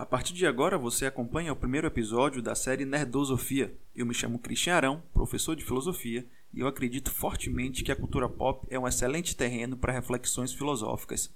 A partir de agora você acompanha o primeiro episódio da série Nerdosofia. Eu me chamo Cristian Arão, professor de filosofia, e eu acredito fortemente que a cultura pop é um excelente terreno para reflexões filosóficas.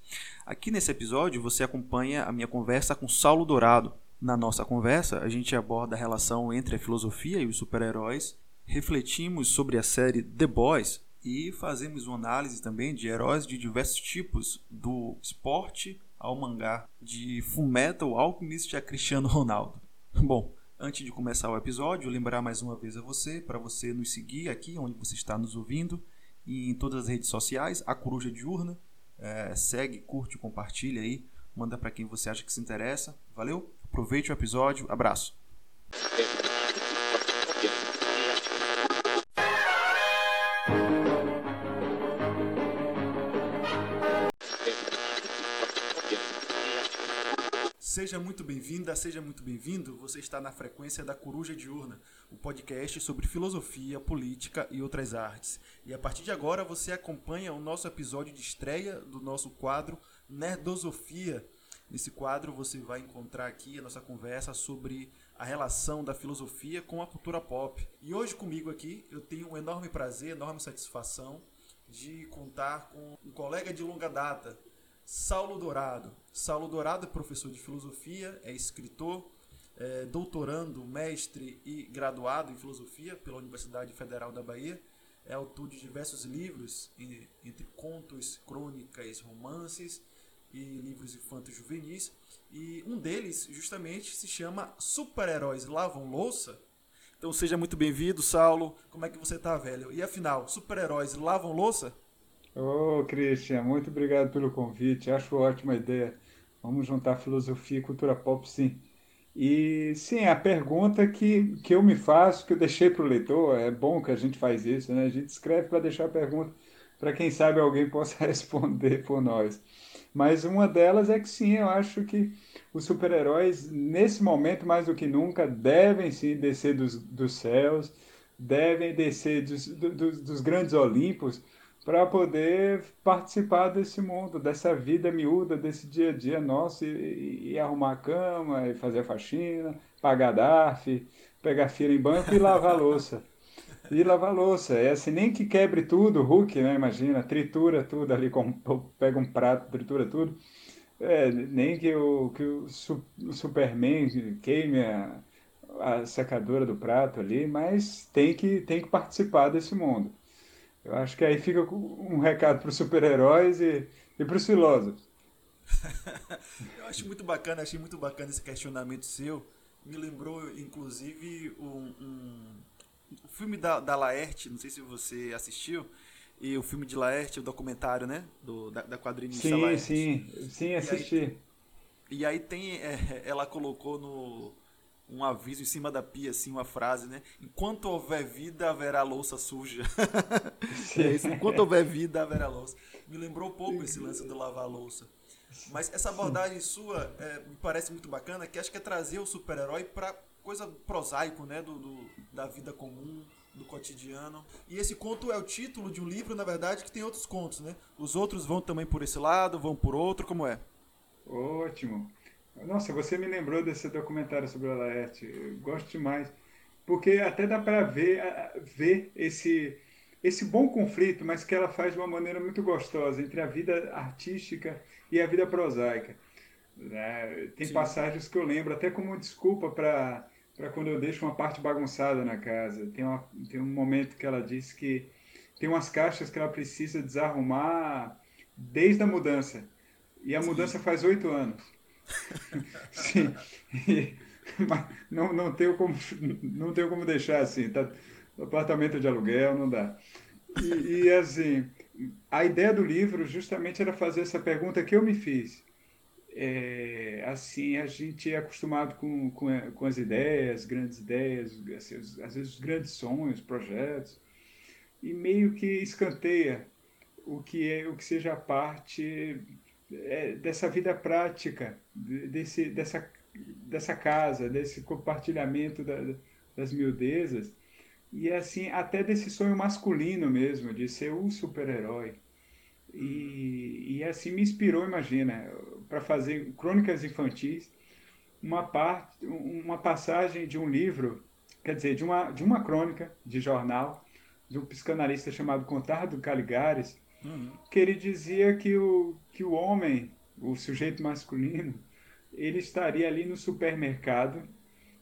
Aqui nesse episódio você acompanha a minha conversa com Saulo Dourado. Na nossa conversa, a gente aborda a relação entre a filosofia e os super-heróis, refletimos sobre a série The Boys e fazemos uma análise também de heróis de diversos tipos, do esporte ao mangá, de Fullmetal Alchemist a Cristiano Ronaldo. Bom, antes de começar o episódio, lembrar mais uma vez a você, para você nos seguir aqui onde você está nos ouvindo e em todas as redes sociais, a Coruja Diurna, é, segue, curte, compartilha aí, manda para quem você acha que se interessa. Valeu? Aproveite o episódio, abraço. Seja muito bem-vinda, seja muito bem-vindo. Você está na frequência da Coruja Diurna, o podcast sobre filosofia, política e outras artes. E a partir de agora você acompanha o nosso episódio de estreia do nosso quadro Nerdosofia. Nesse quadro você vai encontrar aqui a nossa conversa sobre a relação da filosofia com a cultura pop. E hoje comigo aqui eu tenho um enorme prazer, enorme satisfação de contar com um colega de longa data, Saulo Dourado. Saulo Dourado é professor de filosofia, é escritor, é doutorando, mestre e graduado em filosofia pela Universidade Federal da Bahia. É autor de diversos livros, entre contos, crônicas, romances e livros infantos juvenis. E um deles, justamente, se chama Super-Heróis Lavam Louça. Então seja muito bem-vindo, Saulo. Como é que você tá, velho? E afinal, super-heróis lavam louça? Ô, oh, Christian, muito obrigado pelo convite. Acho ótima ideia. Vamos juntar filosofia e cultura pop, sim. E sim, a pergunta que, que eu me faço, que eu deixei para o leitor, é bom que a gente faz isso, né? A gente escreve para deixar a pergunta para quem sabe alguém possa responder por nós. Mas uma delas é que sim, eu acho que os super-heróis, nesse momento mais do que nunca, devem sim descer dos, dos céus, devem descer dos, dos, dos grandes Olimpos para poder participar desse mundo, dessa vida miúda, desse dia a dia nosso, e, e arrumar a cama, e fazer a faxina, pagar DARF, pegar fila em banco e lavar louça. E lavar louça. É assim, nem que quebre tudo, Hulk, né? Imagina, tritura tudo ali, com, pega um prato, tritura tudo. É, nem que o, que o, o Superman queime a, a secadora do prato ali, mas tem que, tem que participar desse mundo. Eu acho que aí fica um recado para os super-heróis e, e para os filósofos. eu acho muito bacana, achei muito bacana esse questionamento seu. Me lembrou, inclusive, um, um o filme da, da Laerte, não sei se você assistiu, e o filme de Laerte, o documentário, né? Do, da, da quadrinista sim, Laerte. Sim, sim, assisti. E aí, e aí tem, é, ela colocou no um aviso em cima da pia, assim, uma frase, né? Enquanto houver vida, haverá louça suja. é isso, enquanto houver vida, haverá louça. Me lembrou pouco esse lance do lavar louça. Mas essa abordagem sua é, me parece muito bacana, que acho que é trazer o super-herói para coisa prosaico, né? Do, do, da vida comum, do cotidiano. E esse conto é o título de um livro, na verdade, que tem outros contos, né? Os outros vão também por esse lado, vão por outro, como é? Ótimo. Nossa, você me lembrou desse documentário sobre a Laerte. Eu gosto demais. Porque até dá para ver, ver esse, esse bom conflito, mas que ela faz de uma maneira muito gostosa entre a vida artística e a vida prosaica. Né? Tem Sim. passagens que eu lembro até como desculpa para para quando eu deixo uma parte bagunçada na casa. Tem, uma, tem um momento que ela diz que tem umas caixas que ela precisa desarrumar desde a mudança. E a Sim. mudança faz oito anos. Sim. E, não, não, tenho como, não tenho como deixar assim. Tá, apartamento de aluguel, não dá. E, e, assim, a ideia do livro justamente era fazer essa pergunta que eu me fiz. É, assim, a gente é acostumado com, com, com as ideias, grandes ideias, assim, às vezes grandes sonhos, projetos, e meio que escanteia o que é o que seja parte é, dessa vida prática, desse, dessa, dessa casa, desse compartilhamento da, das miudezas, e assim, até desse sonho masculino mesmo, de ser o super-herói. E, e assim me inspirou, imagina, para fazer crônicas infantis. uma parte, uma passagem de um livro, quer dizer, de uma, de uma crônica de jornal de um psicanalista chamado Contardo Caligares, uhum. que ele dizia que o, que o homem, o sujeito masculino, ele estaria ali no supermercado,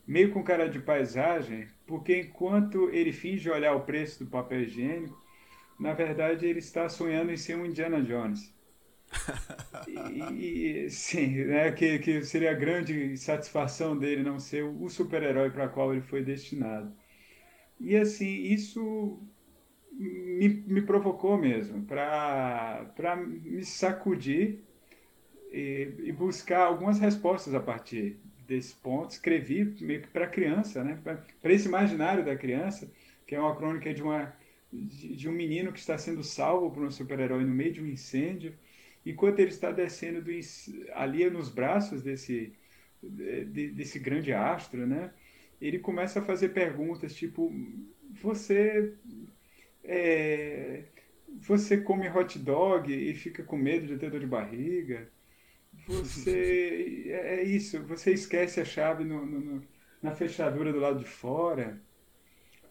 meio com cara de paisagem, porque enquanto ele finge olhar o preço do papel higiênico, na verdade ele está sonhando em ser um Indiana Jones. e, sim, né, que, que seria a grande satisfação dele não ser o super-herói para qual ele foi destinado. E assim, isso me, me provocou mesmo para me sacudir e, e, buscar algumas respostas a partir desse ponto. Escrevi meio que para a criança, né? para esse imaginário da criança, que é uma crônica de, uma, de, de um menino que está sendo salvo por um super-herói no meio de um incêndio enquanto ele está descendo do, ali nos braços desse, de, desse grande astro, né? Ele começa a fazer perguntas tipo: você é, você come hot dog e fica com medo de ter dor de barriga? Você é, é isso? Você esquece a chave no, no, na fechadura do lado de fora?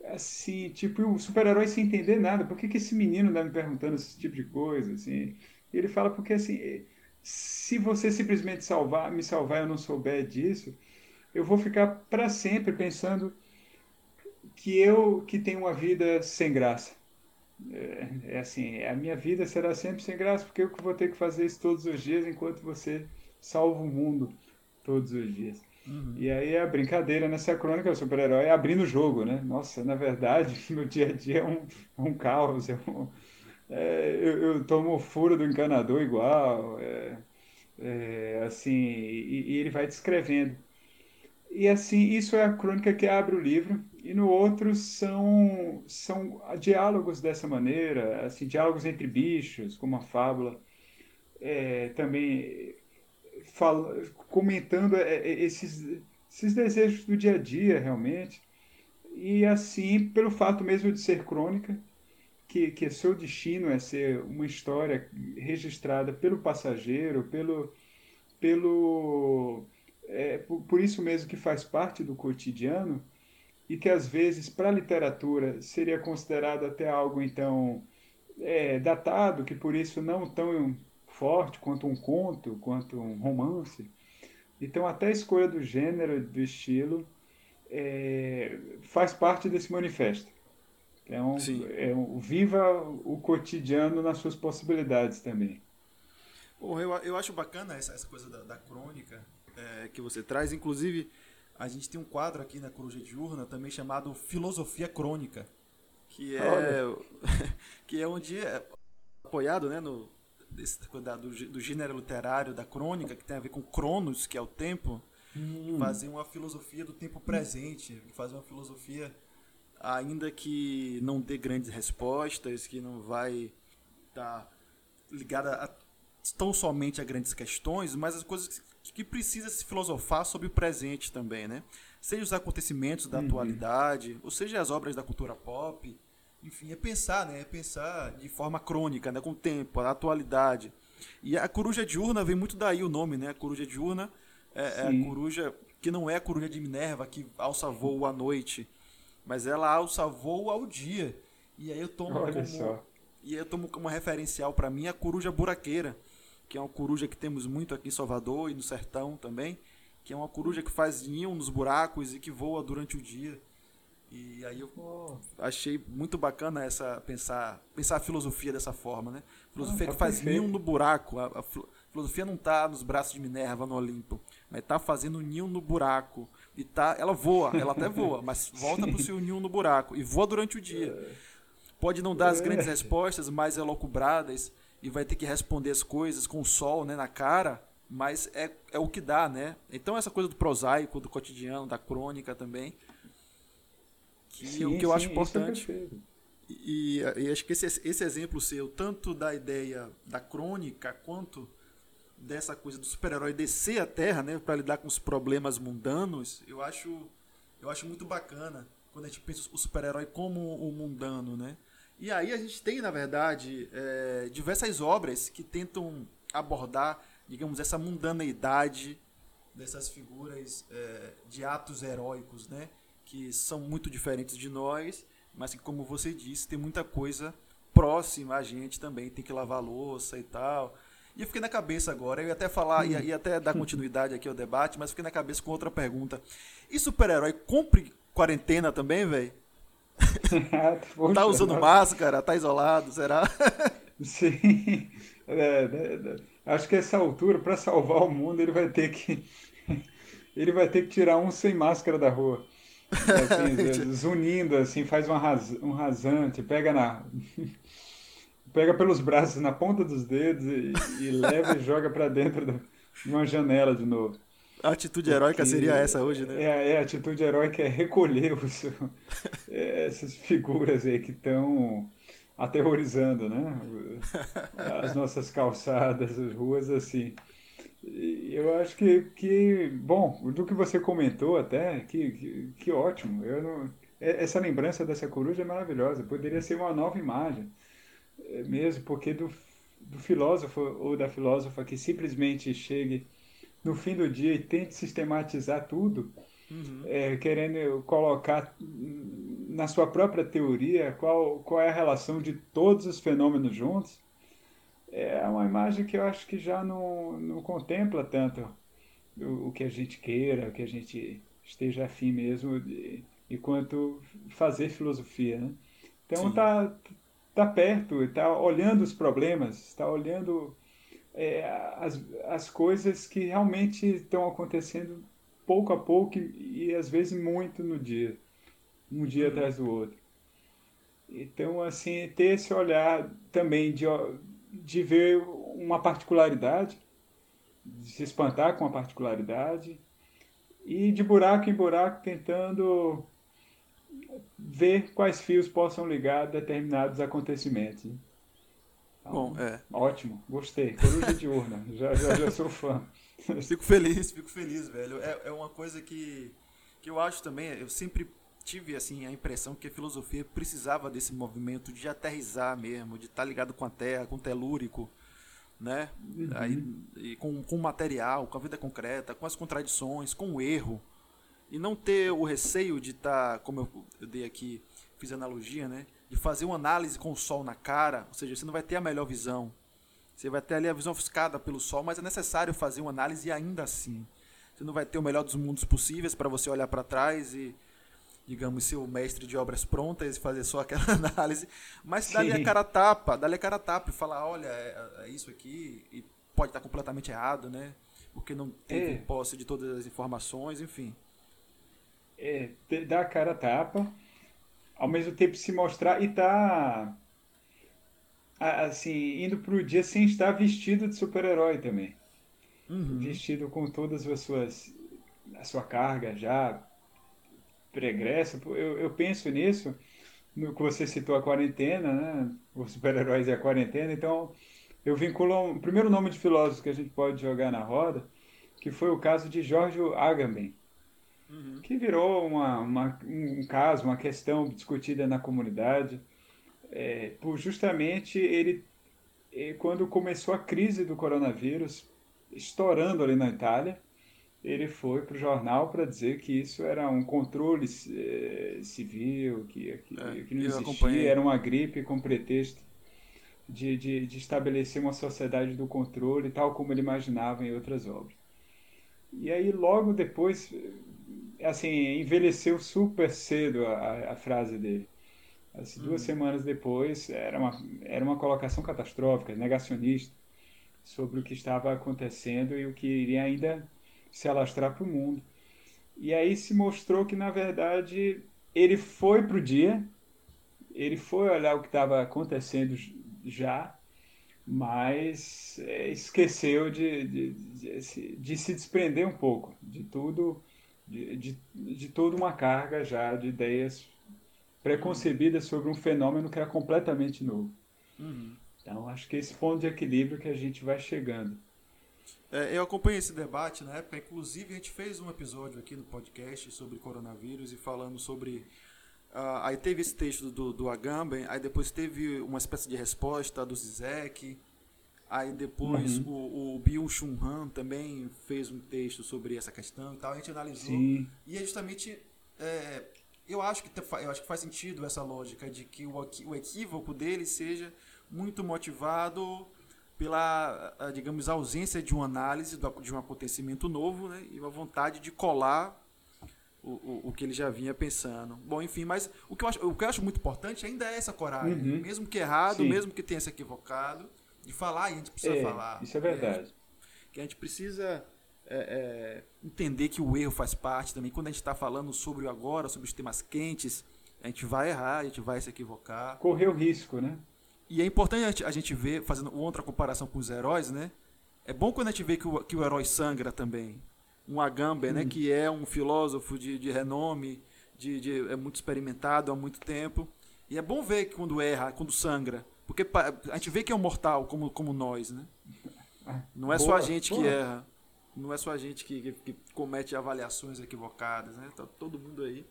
Assim, tipo, o super-herói sem entender nada. Por que, que esse menino está me perguntando esse tipo de coisa? Assim, e ele fala porque assim, se você simplesmente salvar, me salvar e eu não souber disso, eu vou ficar para sempre pensando que eu que tenho uma vida sem graça. É, é, assim, a minha vida será sempre sem graça porque eu vou ter que fazer isso todos os dias enquanto você salva o mundo todos os dias. Uhum. E aí a brincadeira nessa crônica do super-herói é abrindo o jogo, né? Nossa, na verdade, no dia a dia é um, um caos, é um, é, eu, eu, tomo furo do encanador igual, é, é, assim, e, e, ele vai descrevendo. E assim, isso é a crônica que abre o livro, e no outro são, são diálogos dessa maneira, assim, diálogos entre bichos, como a fábula, é, também fala, comentando é, é, esses, esses desejos do dia a dia, realmente, e assim, pelo fato mesmo de ser crônica, que, que seu destino é ser uma história registrada pelo passageiro, pelo, pelo é, por, por, isso mesmo que faz parte do cotidiano e que às vezes para a literatura seria considerado até algo então é, datado, que por isso não tão forte quanto um conto, quanto um romance. Então até a escolha do gênero, do estilo, é, faz parte desse manifesto. É um, é um, viva o cotidiano nas suas possibilidades também. Bom, eu, eu acho bacana essa, essa coisa da, da crônica é, que você traz. Inclusive, a gente tem um quadro aqui na Coruja Diurna também chamado Filosofia Crônica, que é, que é onde é apoiado né, no, desse, da, do, do gênero literário da crônica, que tem a ver com Cronos, que é o tempo, hum. fazer uma filosofia do tempo presente, fazer uma filosofia ainda que não dê grandes respostas, que não vai estar tá ligada a, tão somente a grandes questões, mas as coisas que, que precisa se filosofar sobre o presente também, né? Seja os acontecimentos da uhum. atualidade, ou seja as obras da cultura pop, enfim, é pensar, né? É pensar de forma crônica, né? Com o tempo, a atualidade. E a coruja diurna vem muito daí o nome, né? A coruja diurna é, é a coruja que não é a coruja de Minerva que alça voo à noite, mas ela alça voo ao dia. E aí eu tomo Olha como só. e eu tomo como referencial para mim a coruja buraqueira, que é uma coruja que temos muito aqui em Salvador e no sertão também, que é uma coruja que faz ninho nos buracos e que voa durante o dia. E aí eu oh. achei muito bacana essa pensar pensar a filosofia dessa forma, né? Filosofia ah, que faz ninho no buraco. A, a, filosofia não está nos braços de Minerva no Olimpo, mas está fazendo ninho no buraco e tá, ela voa, ela até voa, mas volta para o seu ninho no buraco e voa durante o dia. Pode não dar as grandes respostas mais elocubradas e vai ter que responder as coisas com o sol né, na cara, mas é, é o que dá, né? Então essa coisa do prosaico, do cotidiano, da crônica também, que sim, o que eu sim, acho é importante. É e, e, acho que esse, esse exemplo seu, tanto da ideia da crônica quanto dessa coisa do super-herói descer a Terra, né, para lidar com os problemas mundanos, eu acho eu acho muito bacana quando a gente pensa o super-herói como o mundano, né? E aí a gente tem, na verdade, é, diversas obras que tentam abordar, digamos, essa mundaneidade dessas figuras é, de atos heróicos, né? Que são muito diferentes de nós, mas que, como você disse, tem muita coisa próxima a gente também. Tem que lavar louça e tal. E eu fiquei na cabeça agora, eu ia até falar, ia, ia até dar continuidade aqui ao debate, mas fiquei na cabeça com outra pergunta. E super-herói cumpre quarentena também, velho? Tá usando máscara, tá isolado, será? Sim. É, é, acho que essa altura, para salvar o mundo, ele vai ter que. Ele vai ter que tirar um sem máscara da rua. Assim, zunindo, assim, faz um, um rasante, pega na. pega pelos braços na ponta dos dedos e, e leva e joga para dentro de uma janela de novo. A atitude heróica seria essa hoje, né? É, é, a atitude heróica é recolher os, é, essas figuras aí que estão aterrorizando, né? As nossas calçadas, as ruas, assim. Eu acho que, que bom, do que você comentou até, que, que, que ótimo. Eu não, é, essa lembrança dessa coruja é maravilhosa. Poderia ser uma nova imagem, é mesmo, porque do, do filósofo ou da filósofa que simplesmente chegue no fim do dia e tente sistematizar tudo, uhum. é, querendo colocar na sua própria teoria qual, qual é a relação de todos os fenômenos juntos, é uma imagem que eu acho que já não, não contempla tanto o, o que a gente queira, o que a gente esteja afim mesmo, de, enquanto fazer filosofia. Né? Então está tá perto, está olhando os problemas, está olhando é, as, as coisas que realmente estão acontecendo pouco a pouco e, e às vezes muito no dia, um dia uhum. atrás do outro. Então, assim, ter esse olhar também de, de ver uma particularidade, de se espantar com a particularidade e de buraco em buraco tentando ver quais fios possam ligar determinados acontecimentos. Né? Bom, é. Ótimo, gostei. Coruja de urna, já, já, já sou fã. fico feliz, fico feliz, velho. É, é uma coisa que, que eu acho também, eu sempre tive assim a impressão que a filosofia precisava desse movimento de aterrizar mesmo, de estar tá ligado com a terra, com o telúrico, né? Uhum. Aí, e com, com o material, com a vida concreta, com as contradições, com o erro. E não ter o receio de estar, tá, como eu, eu dei aqui, fiz analogia, né? De fazer uma análise com o sol na cara, ou seja, você não vai ter a melhor visão. Você vai ter ali a visão ofuscada pelo sol, mas é necessário fazer uma análise ainda assim. Você não vai ter o melhor dos mundos possíveis para você olhar para trás e, digamos, ser o mestre de obras prontas e fazer só aquela análise. Mas dá-lhe a cara tapa, dá-lhe a cara tapa e falar, olha, é, é, isso aqui e pode estar completamente errado, né? Porque não teve é. posse de todas as informações, enfim. É, dá a cara tapa ao mesmo tempo se mostrar e tá assim indo pro dia sem estar vestido de super-herói também. Uhum. vestido com todas as suas a sua carga já pregressa eu, eu penso nisso no que você citou a quarentena né? Os super-heróis e a quarentena. Então eu vinculo o primeiro nome de filósofo que a gente pode jogar na roda que foi o caso de George Agamben uhum. que virou uma, uma, um caso, uma questão discutida na comunidade, é, por justamente ele, é, quando começou a crise do coronavírus, estourando ali na Itália, ele foi para o jornal para dizer que isso era um controle é, civil, que, que, é, que não existia, era uma gripe com pretexto de, de, de, estabelecer uma sociedade do controle, tal como ele imaginava em outras obras. E aí, logo depois, assim, envelheceu super cedo a, a frase dele. Assim, duas uhum. semanas depois, era uma, era uma colocação catastrófica, negacionista, sobre o que estava acontecendo e o que iria ainda se alastrar para o mundo. E aí se mostrou que, na verdade, ele foi para o dia, ele foi olhar o que estava acontecendo já, mas é, esqueceu de, de, de, de, se desprender um pouco de tudo de, de, de toda uma carga já de ideias preconcebidas sobre um fenômeno que era completamente novo. Uhum. Então, acho que é esse ponto de equilíbrio que a gente vai chegando. É, eu acompanhei esse debate na época, inclusive a gente fez um episódio aqui no podcast sobre coronavírus e falando sobre. Uh, aí teve esse texto do, do Agamben, aí depois teve uma espécie de resposta do Zizek, Aí depois uhum. o, o Bill Chun Han também fez um texto sobre essa questão e tal. A gente analisou. Sim. E é justamente. É, eu, acho que, eu acho que faz sentido essa lógica de que o, o equívoco dele seja muito motivado pela, digamos, ausência de uma análise de um acontecimento novo né, e uma vontade de colar o, o, o, que ele já vinha pensando. Bom, enfim, mas o que eu acho, o que eu acho muito importante ainda é essa coragem. Uhum. Mesmo que errado, Sim. mesmo que tenha se equivocado, de falar e a gente precisa é, falar. Isso é verdade. Que a gente, precisa é, é, entender que o erro faz parte também. Quando a gente está falando sobre o agora, sobre os temas quentes, a gente vai errar, a gente vai se equivocar. Correr o risco, né? E é importante a gente ver, fazendo outra comparação com os heróis, né? É bom quando a gente vê que o, que o herói sangra também. Um Agamben, né? Que é um filósofo de, de renome, de, de, é muito experimentado há muito tempo. E é bom ver que quando erra, quando sangra. Porque a gente vê que é um mortal como, como nós, né? Não é boa, só a gente boa. que erra. Não é só a gente que, que, que, comete avaliações equivocadas, né? Tá todo mundo aí.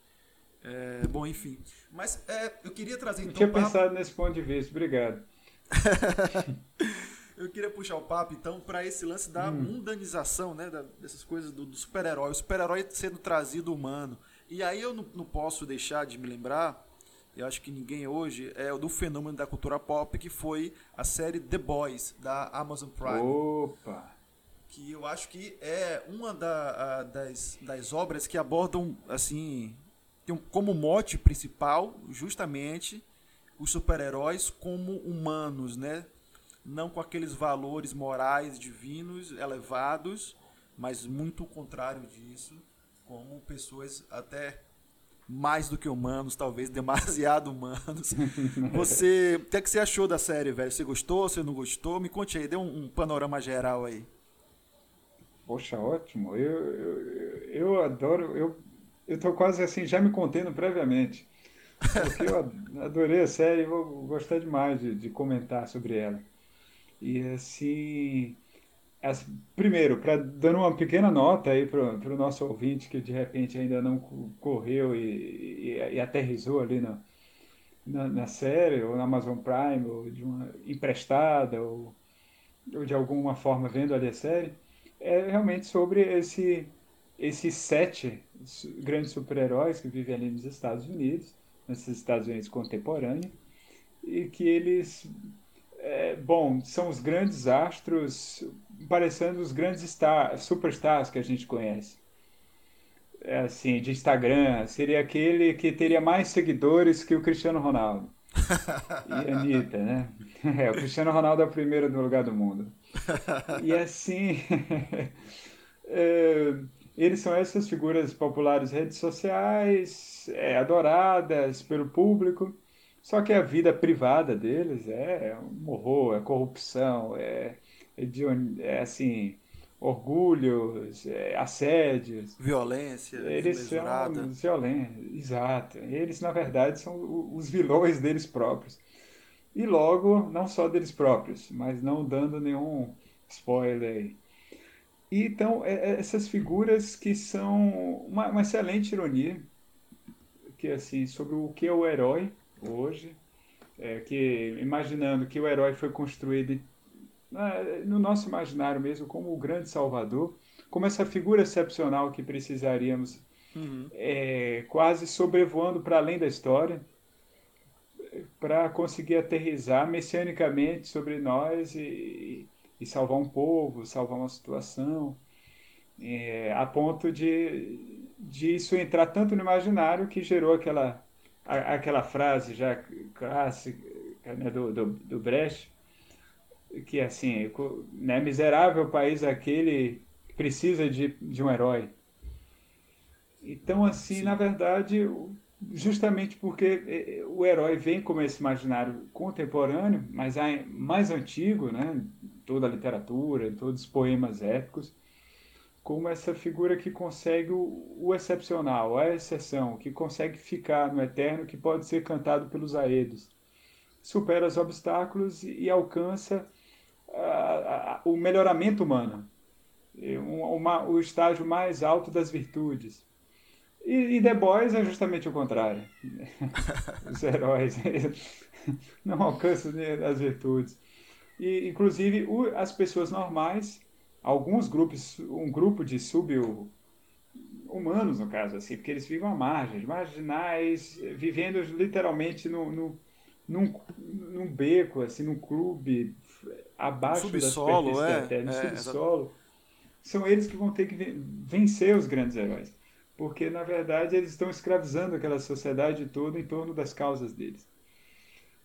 É, bom, enfim. Mas é, eu queria trazer então. Eu tinha papo... pensado nesse ponto de vista, obrigado. eu queria puxar o papo então para esse lance da hum. mundanização, né? Da, dessas coisas do, do super-herói. O super-herói sendo trazido humano. E aí eu não, não posso deixar de me lembrar eu acho que ninguém hoje, é o do fenômeno da cultura pop, que foi a série The Boys, da Amazon Prime. Opa! Que eu acho que é uma da, a, das, das obras que abordam, assim, tem como mote principal, justamente, os super-heróis como humanos, né? Não com aqueles valores morais divinos elevados, mas muito o contrário disso, como pessoas até mais do que humanos, talvez demasiado humanos. Você, o que, é que você achou da série, velho? Você gostou? Você não gostou? Me conte aí, dê um, um panorama geral aí. Poxa, ótimo. Eu, eu, eu adoro. Eu, eu tô quase assim, já me contendo previamente. Porque eu adorei a série e vou gostar demais de, de comentar sobre ela. E assim primeiro, para dando uma pequena nota aí para o nosso ouvinte que de repente ainda não correu e, e, e aterrizou ali na, na, na, série, ou na Amazon Prime, ou de uma emprestada, ou, ou de alguma forma vendo ali a série, é realmente sobre esse, esses sete grandes super-heróis que vivem ali nos Estados Unidos, nesses Estados Unidos contemporâneos, e que eles é, bom, são os grandes astros, parecendo os grandes star, superstars que a gente conhece. É assim, de Instagram, seria aquele que teria mais seguidores que o Cristiano Ronaldo. e a Anitta, né? É, o Cristiano Ronaldo é o primeiro no lugar do mundo. E assim, é, eles são essas figuras populares redes sociais, é, adoradas pelo público, só que a vida privada deles é um horror, é corrupção, é, de, é assim, orgulhos, é, assédios. Violência, eles são violência, exato. Eles, na verdade, são os vilões deles próprios. E logo, não só deles próprios, mas não dando nenhum spoiler aí. E, então, é, essas figuras que são uma, uma excelente ironia, que assim, sobre o que é o herói, hoje, é, que imaginando que o herói foi construído no nosso imaginário mesmo como o grande salvador, como essa figura excepcional que precisaríamos, uhum. é, quase sobrevoando para além da história, para conseguir aterrizar messianicamente sobre nós e, e, salvar um povo, salvar uma situação, é, a ponto de, de isso entrar tanto no imaginário que gerou aquela aquela frase já clássica né, do, do, do Brecht, que é assim, né, miserável país aquele precisa de, de um herói. Então, assim, Sim. na verdade, justamente porque o herói vem como esse imaginário contemporâneo, mas mais antigo, né, toda a literatura, todos os poemas épicos, como essa figura que consegue o, o, excepcional, a exceção, que consegue ficar no eterno, que pode ser cantado pelos aedos. Supera os obstáculos e alcança a, a, o melhoramento humano, uma, o estágio mais alto das virtudes. E, e The Boys é justamente o contrário. Os heróis não alcançam as virtudes. E, inclusive, o, as pessoas normais, alguns grupos, um grupo de sub-humanos, no caso, assim, porque eles vivem à margem, marginais, vivendo literalmente no, no, num, num beco, assim, num clube, abaixo subsolo, da é, da terra, no é, subsolo. São eles que vão ter que vencer os grandes heróis. Porque, na verdade, eles estão escravizando aquela sociedade toda em torno das causas deles.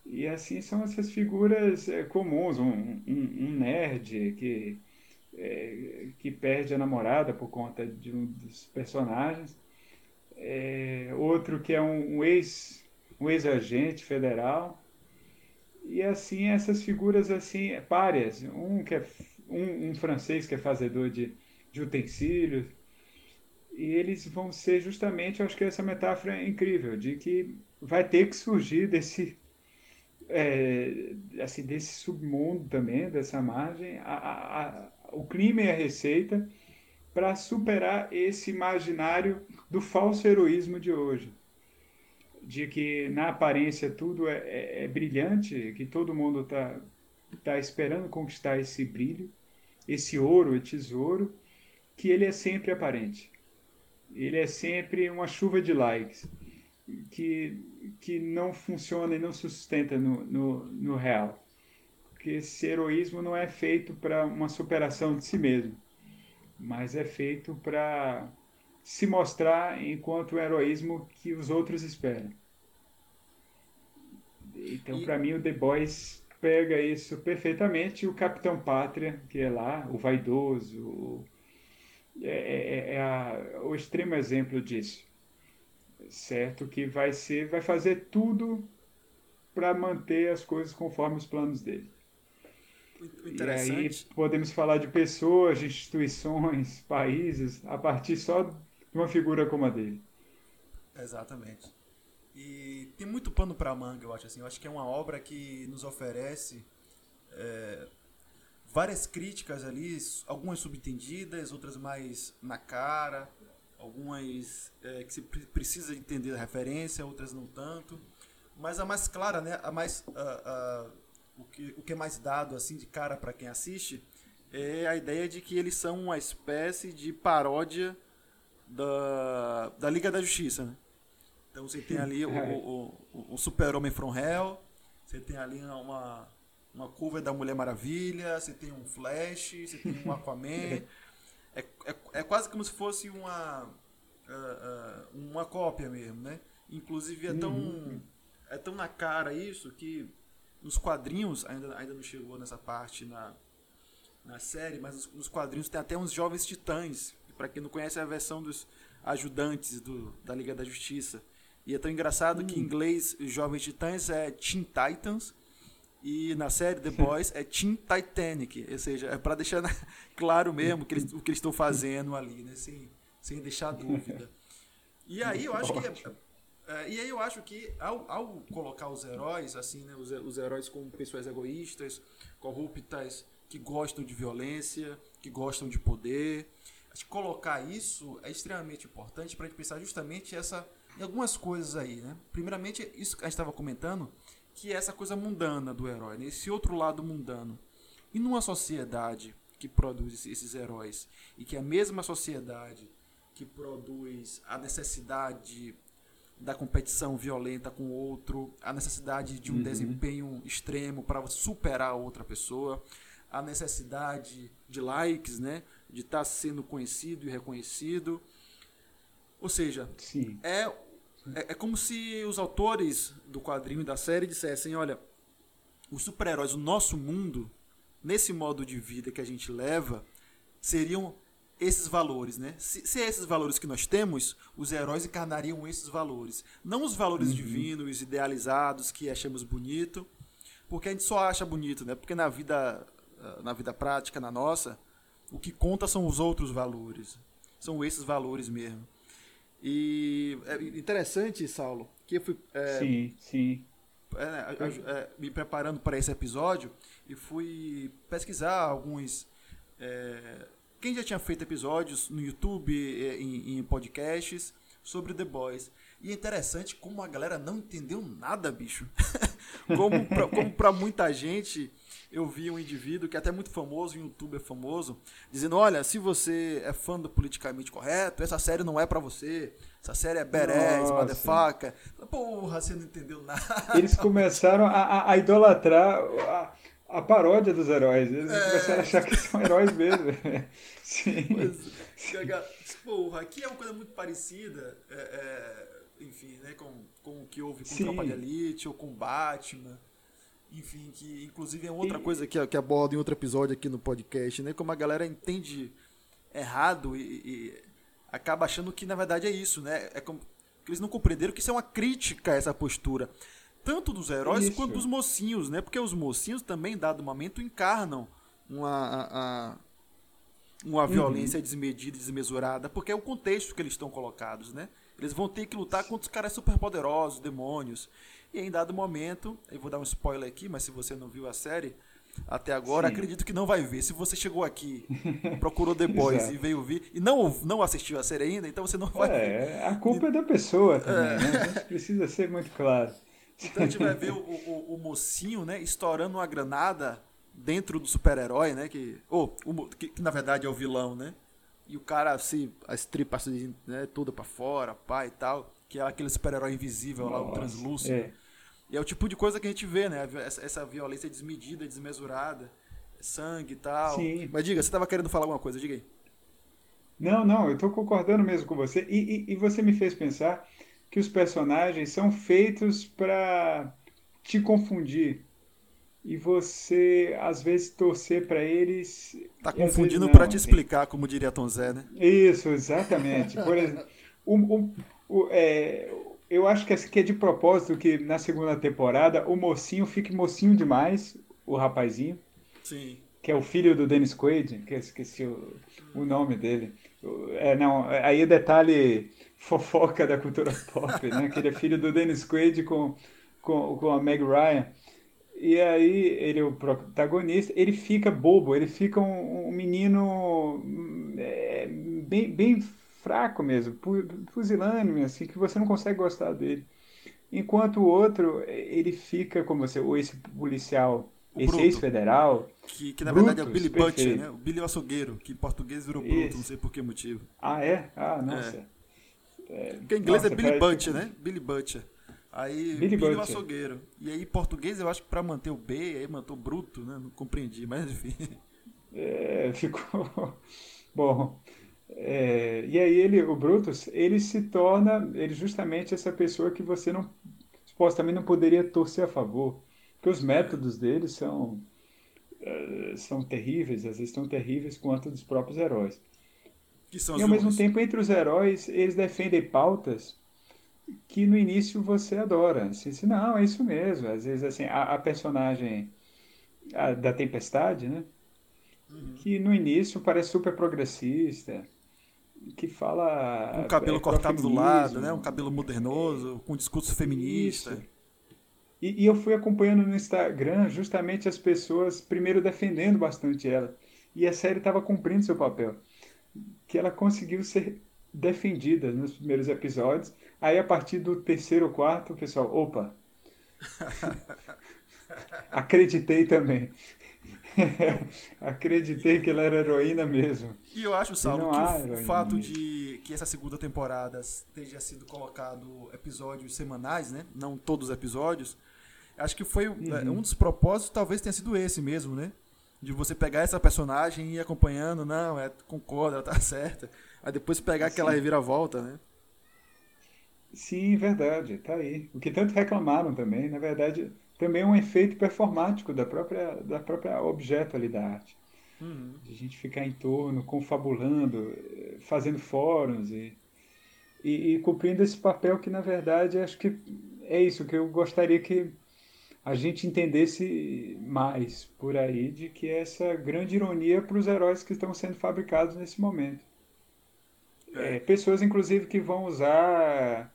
E assim são essas figuras é, comuns, um, um, um, nerd que, é, que perde a namorada por conta de um dos personagens, é, outro que é um, um ex um ex-agente federal e assim essas figuras assim párias, um que é um, um francês que é fazedor de, de utensílios e eles vão ser justamente, acho que essa metáfora é incrível de que vai ter que surgir desse é, assim, desse submundo também, dessa margem, a, a, a, o crime e a receita para superar esse imaginário do falso heroísmo de hoje. De que na aparência tudo é, é, é brilhante, que todo mundo está tá esperando conquistar esse brilho, esse ouro, esse tesouro, que ele é sempre aparente. Ele é sempre uma chuva de likes que, que não funciona e não sustenta no, no, no real. Porque esse heroísmo não é feito para uma superação de si mesmo, mas é feito para se mostrar enquanto o heroísmo que os outros esperam. Então, e... para mim, o The Boys pega isso perfeitamente. O Capitão Pátria, que é lá, o vaidoso, o, é, é, é a, o extremo exemplo disso certo? Que vai ser, vai fazer tudo para manter as coisas conforme os planos dele. E aí podemos falar de pessoas, de instituições, países, a partir só uma figura como a dele. Exatamente. E tem muito pano para manga, eu acho assim. Eu acho que é uma obra que nos oferece é, várias críticas ali, algumas subentendidas, outras mais na cara, algumas é, que se precisa entender a referência, outras não tanto. Mas a mais clara, né, a mais, uh, uh, o, que, o que é mais dado assim de cara para quem assiste é a ideia de que eles são uma espécie de paródia da, da Liga da Justiça. Né? Então você tem ali o, o, o, o Super-Homem from Hell, você tem ali uma, uma curva da Mulher Maravilha, você tem um Flash, você tem um Aquaman. é, é, é quase como se fosse uma, uh, uh, uma cópia mesmo, né? Inclusive é tão, uhum. é tão na cara isso que nos quadrinhos, ainda, ainda não chegou nessa parte na, na série, mas nos, nos quadrinhos tem até uns jovens titãs. Para quem não conhece, é a versão dos ajudantes do, da Liga da Justiça. E é tão engraçado uhum. que em hum. inglês, Jovens Titãs é Teen Titans e na série The Boys é Team Titanic, ou seja, é para deixar claro mesmo que eles, o que eles estão fazendo ali, né? sem, sem deixar dúvida. E aí eu acho que é, é, e aí eu acho que ao, ao colocar os heróis assim, né, os, os heróis como pessoas egoístas, corruptas, que gostam de violência, que gostam de poder, colocar isso é extremamente importante para a gente pensar justamente essa em algumas coisas aí, né? Primeiramente, isso que a gente estava comentando, que é essa coisa mundana do herói, né? esse outro lado mundano. E numa sociedade que produz esses heróis e que é a mesma sociedade que produz a necessidade da competição violenta com o outro, a necessidade de um uhum. desempenho extremo para superar a outra pessoa, a necessidade de likes, né, de estar tá sendo conhecido e reconhecido. Ou seja, Sim. é é, é como se os autores do quadrinho e da série dissessem: olha, os super-heróis, o nosso mundo, nesse modo de vida que a gente leva, seriam esses valores, né? Se, se é esses valores que nós temos, os heróis encarnariam esses valores. Não os valores uhum. divinos, idealizados, que achamos bonito, porque a gente só acha bonito, né? Porque na vida, na vida prática, na nossa, o que conta são os outros valores. São esses valores mesmo. E é interessante, Saulo, que eu fui. É, sim, sim. É, né, é, me preparando para esse episódio e fui pesquisar alguns. É, quem já tinha feito episódios no YouTube, é, em, em podcasts, sobre The Boys. E é interessante como a galera não entendeu nada, bicho. como, pra muita gente, eu vi um indivíduo que é até muito famoso, um youtuber famoso, dizendo: Olha, se você é fã do politicamente correto, essa série não é para você. Essa série é badass, motherfucker. Porra, você não entendeu nada. Eles começaram a, a, a idolatrar a, a, paródia dos heróis. Eles é... começaram a achar que são heróis mesmo. Sim. Pois, porra, aqui é uma coisa muito parecida, é, é, enfim, né, com, com o que houve com Sim. Tropa de Elite ou com Batman enfim, que inclusive é outra e... coisa que, que aborda em outro episódio aqui no podcast, né? Como a galera entende errado e, e acaba achando que na verdade é isso, né? É como eles não compreenderam que isso é uma crítica a essa postura, tanto dos heróis isso. quanto dos mocinhos, né? Porque os mocinhos também, em dado momento, encarnam uma, a, a, uma uhum. violência desmedida e desmesurada, porque é o contexto que eles estão colocados, né? Eles vão ter que lutar contra os caras superpoderosos, demônios. E em dado momento, eu vou dar um spoiler aqui, mas se você não viu a série até agora, Sim. acredito que não vai ver. Se você chegou aqui, procurou The Boys e veio ver e não, não assistiu a série ainda, então você não vai é, ver. A culpa é da pessoa também, é. né? A gente precisa ser muito claro. Então a gente vai ver o, o, o mocinho, né, estourando uma granada dentro do super-herói, né? Que, oh, o, que, que, na verdade é o vilão, né? E o cara, assim, as tripas assim, né, toda pra fora, pá e tal. Que é aquele super-herói invisível Nossa, lá, o translúcido. É. E é o tipo de coisa que a gente vê, né? Essa, essa violência desmedida, desmesurada, sangue e tal. Sim. Mas diga, você estava querendo falar alguma coisa, diga aí. Não, não, eu estou concordando mesmo com você. E, e, e, você me fez pensar que os personagens são feitos para te confundir. E você, às vezes, torcer para eles. Tá confundindo para te explicar, como diria Tom Zé, né? Isso, exatamente. Por exemplo, o, o, o, é, eu acho que é de propósito que na segunda temporada o mocinho fique mocinho demais, o rapazinho. Sim. Que é o filho do Dennis Quaid, que eu esqueci o, o nome dele. É, não, aí o detalhe fofoca da cultura pop, né? Que ele é filho do Dennis Quaid com, com, com a Meg Ryan. E aí ele é o protagonista, ele fica bobo, ele fica um, um menino é, bem, bem fraco mesmo, pusilânime, assim, que você não consegue gostar dele. Enquanto o outro, ele fica como você, ou esse policial, o esse ex-federal. Que, que na Brutus, verdade é o Billy Butcher, né? O Billy Açougueiro, que em português virou Bruto, Bruto, não sei por que motivo. Ah, é? Ah, nossa. É. É, Porque em inglês é nossa, é Billy Butcher, que... né? Billy Butcher. Aí, Billy, Billy Açougueiro. E aí, em português, eu acho que para manter o B, aí mantou Bruto, né? Não compreendi, mas enfim. É, ficou. Bom, é, e aí ele, o Brutus, ele se torna, ele justamente essa pessoa que você não supostamente não poderia torcer a favor, porque os métodos dele são uh, são terríveis, às vezes tão terríveis quanto dos próprios heróis. e ao mesmo tempo entre os heróis eles defendem pautas que no início você adora, assim, assim não é isso mesmo, às vezes assim a, a personagem a, da Tempestade, né? Uhum. Que no início parece super progressista, que fala. Um cabelo é, cortado do lado, né? Um cabelo modernoso, com um discurso feminista. E, e, eu fui acompanhando no Instagram justamente as pessoas, primeiro defendendo bastante ela. E a série estava cumprindo seu papel. Que ela conseguiu ser defendida nos primeiros episódios. Aí, a partir do terceiro ou quarto, o pessoal, opa! Acreditei também. Acreditei que ela era heroína mesmo. E eu acho, Saulo, que o fato mesmo. de que essa segunda temporada tenha sido colocado episódios semanais, né? Não todos os episódios. Acho que foi uhum. É, um dos propósitos, talvez tenha sido esse mesmo, né? De você pegar essa personagem e ir acompanhando, não, é, concorda, ela tá certa. Aí depois pegar Sim. aquela reviravolta, né? Sim, verdade, tá aí. O que tanto reclamaram também, na verdade, também é um efeito performático da própria, da própria objeto ali da arte. Uhum. De a gente ficar em torno, confabulando, fazendo fóruns e, e, e, cumprindo esse papel que, na verdade, acho que é isso que eu gostaria que a gente entendesse mais por aí, de que é essa grande ironia para os heróis que estão sendo fabricados nesse momento. É. É, pessoas, inclusive, que vão usar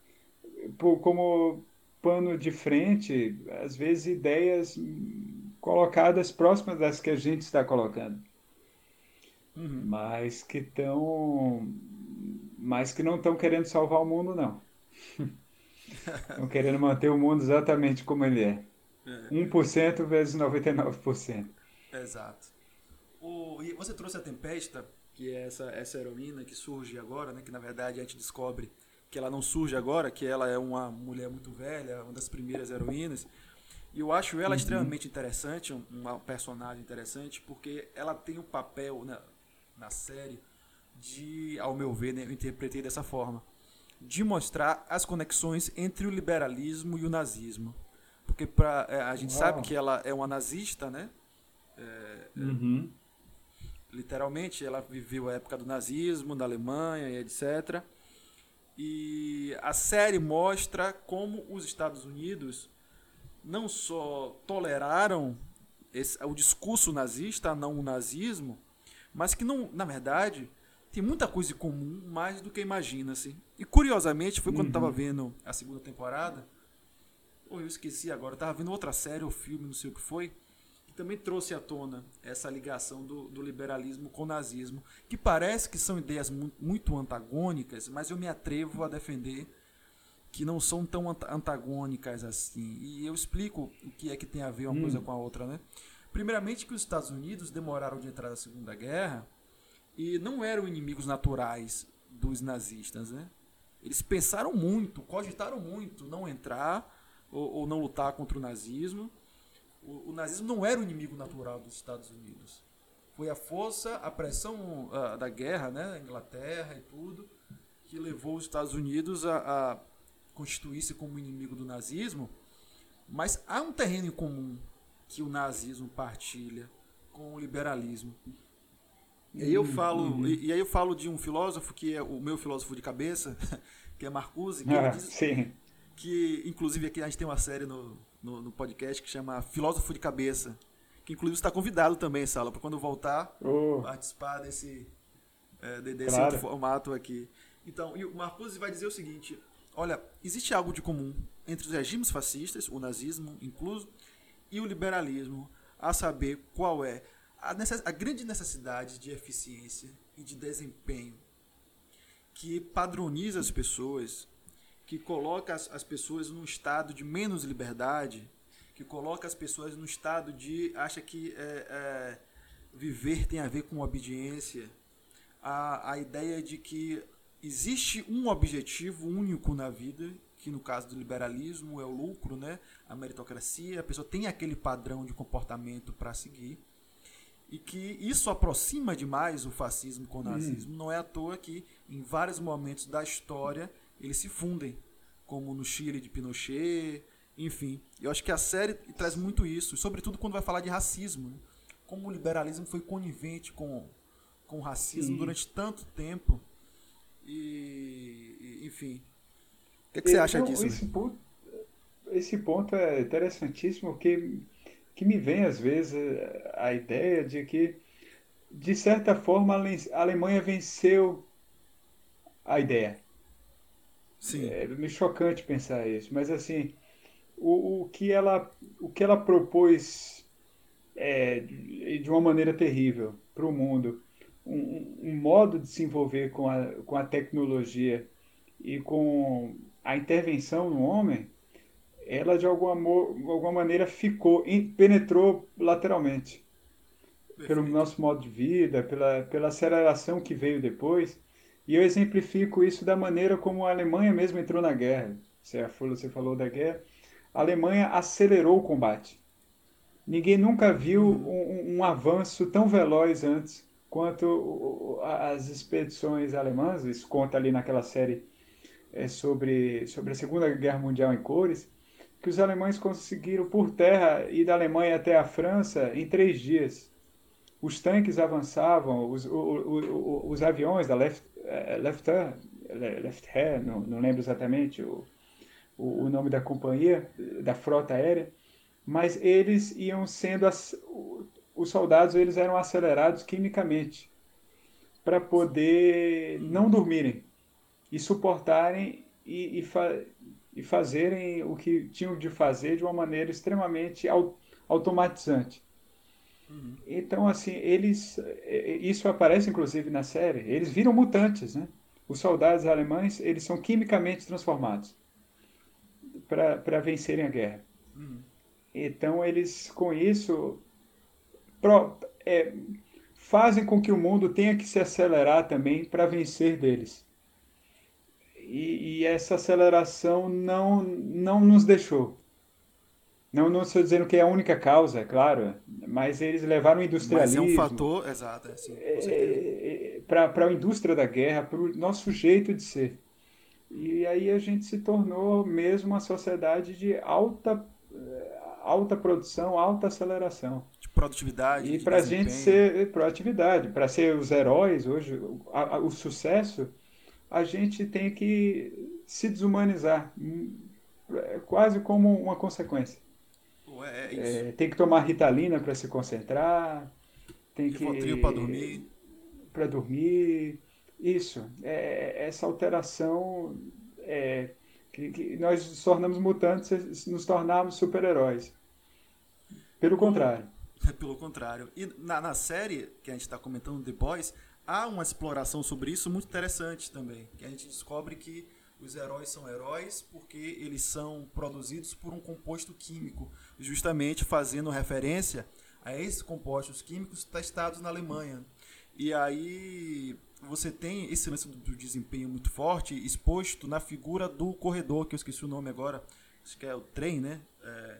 como pano de frente, às vezes, ideias colocadas próximas das que a gente está colocando. Uhum. Mas que estão mas que não estão querendo salvar o mundo, não. Estão querendo manter o mundo exatamente como ele é. é. 1% vezes 99%. Exato. O, e você trouxe a Tempesta, que é essa, essa heroína que surge agora, né, que na verdade a gente descobre que ela não surge agora, que ela é uma mulher muito velha, uma das primeiras heroínas. E eu acho ela uhum. extremamente interessante, uma personagem interessante, porque ela tem um papel na, na série de, ao meu ver, né, eu interpretei dessa forma, de mostrar as conexões entre o liberalismo e o nazismo. Porque pra, é, a gente Uau. sabe que ela é uma nazista, né? É, uhum. Literalmente, ela viveu a época do nazismo, da Alemanha e etc. E a série mostra como os Estados Unidos não só toleraram esse, o discurso nazista, não o nazismo, mas que não, na verdade, tem muita coisa em comum mais do que imagina-se. E curiosamente, foi quando uhum. tava vendo a segunda temporada, ou eu esqueci agora, eu tava vendo outra série ou filme, não sei o que foi, que também trouxe à tona essa ligação do, do liberalismo com o nazismo, que parece que são ideias muito antagônicas, mas eu me atrevo a defender que não são tão antagônicas assim. E eu explico o que é que tem a ver uma hum. coisa com a outra, né? Primeiramente que os Estados Unidos demoraram de entrar na Segunda Guerra e não eram inimigos naturais dos nazistas, né? Eles pensaram muito, cogitaram muito não entrar ou, ou não lutar contra o nazismo. O, o, nazismo não era o inimigo natural dos Estados Unidos. Foi a força, a pressão uh, da guerra, né, Inglaterra e tudo, que levou os Estados Unidos a, a constituir-se como inimigo do nazismo, mas há um terreno em comum que o nazismo partilha com o liberalismo. E aí eu uhum, falo, uhum. e, e, aí eu falo de um filósofo que é o meu filósofo de cabeça, que é Marcuse, que, ah, diz, sim. que inclusive aqui a gente tem uma série no, no, no, podcast que chama Filósofo de Cabeça, que inclusive está convidado também, Sala, para quando voltar oh. participar desse, é, desse claro. outro formato aqui. Então, e o Marcuse vai dizer o seguinte: Olha, existe algo de comum entre os regimes fascistas, o nazismo incluso, e o liberalismo, a saber qual é a, necess a grande necessidade de eficiência e de desempenho que padroniza as pessoas, que coloca as, as pessoas num estado de menos liberdade, que coloca as pessoas num estado de acha que é, é, viver tem a ver com obediência, a, a ideia de que existe um objetivo único na vida, que no caso do liberalismo é o lucro, né? a meritocracia, a pessoa tem aquele padrão de comportamento para seguir, e que isso aproxima demais o fascismo com o nazismo. Hum. Não é à toa que em vários momentos da história eles se fundem, como no Chile de Pinochet, enfim. Eu acho que a série traz muito isso, sobretudo quando vai falar de racismo. Né? Como o liberalismo foi conivente com, com o racismo Sim. durante tanto tempo e, enfim. O que, é que você acha disso? Esse ponto, esse ponto é interessantíssimo, que, que me vem às vezes a ideia de que, de certa forma, a Alemanha venceu a ideia. Sim. É meio chocante pensar isso, mas assim, o, o, que, ela, o que ela propôs é, de uma maneira terrível para o mundo um, um, modo de se envolver com a, com a tecnologia e com a intervenção no homem, ela de alguma, alguma maneira ficou, penetrou lateralmente. Perfeito. Pelo nosso modo de vida, pela, pela aceleração que veio depois. E eu exemplifico isso da maneira como a Alemanha mesmo entrou na guerra. Você, você falou da guerra. A Alemanha acelerou o combate. Ninguém nunca viu um, um avanço tão veloz antes quanto as expedições alemãs, isso conta ali naquela série é, sobre, sobre a Segunda Guerra Mundial em cores, que os alemães conseguiram por terra ir da Alemanha até a França em três dias. Os tanques avançavam, os, os aviões da Left, é, Lefter, Lefter não, não lembro exatamente o, o nome da companhia, da frota aérea, mas eles iam sendo as, os soldados eles eram acelerados quimicamente para poder não dormirem e suportarem e, e, fa e, fazerem o que tinham de fazer de uma maneira extremamente automatizante. Uhum. Então, assim, eles. Isso aparece inclusive na série. Eles viram mutantes, né? os soldados alemães eles são quimicamente transformados para vencerem a guerra. Uhum. Então eles com isso pro, é, fazem com que o mundo tenha que se acelerar também para vencer deles. E, e, essa aceleração não, não nos deixou. Não, não estou dizendo que é a única causa, é claro, mas eles levaram o industrialismo. Mas é um fator, exato, é, é, é para a indústria da guerra, para o nosso jeito de ser. E aí a gente se tornou mesmo uma sociedade de alta, alta produção, alta aceleração. De produtividade. E para a gente ser proatividade, para ser os heróis hoje, o, a, o sucesso, a gente tem que se desumanizar, é quase como uma consequência. É, é, é tem que tomar ritalina para se concentrar, tem que para dormir, para dormir. Isso, é, essa alteração é, que, que, nós nos tornamos mutantes, nos tornamos super-heróis. Pelo contrário. Pelo contrário. E na, na série que a gente está comentando, The Boys, há uma exploração sobre isso muito interessante também. Que a gente descobre que os heróis são heróis porque eles são produzidos por um composto químico, justamente fazendo referência a esses compostos químicos testados na Alemanha. E aí você tem esse lance do desempenho muito forte exposto na figura do corredor, que eu esqueci o nome agora, acho que é o trem, né? É,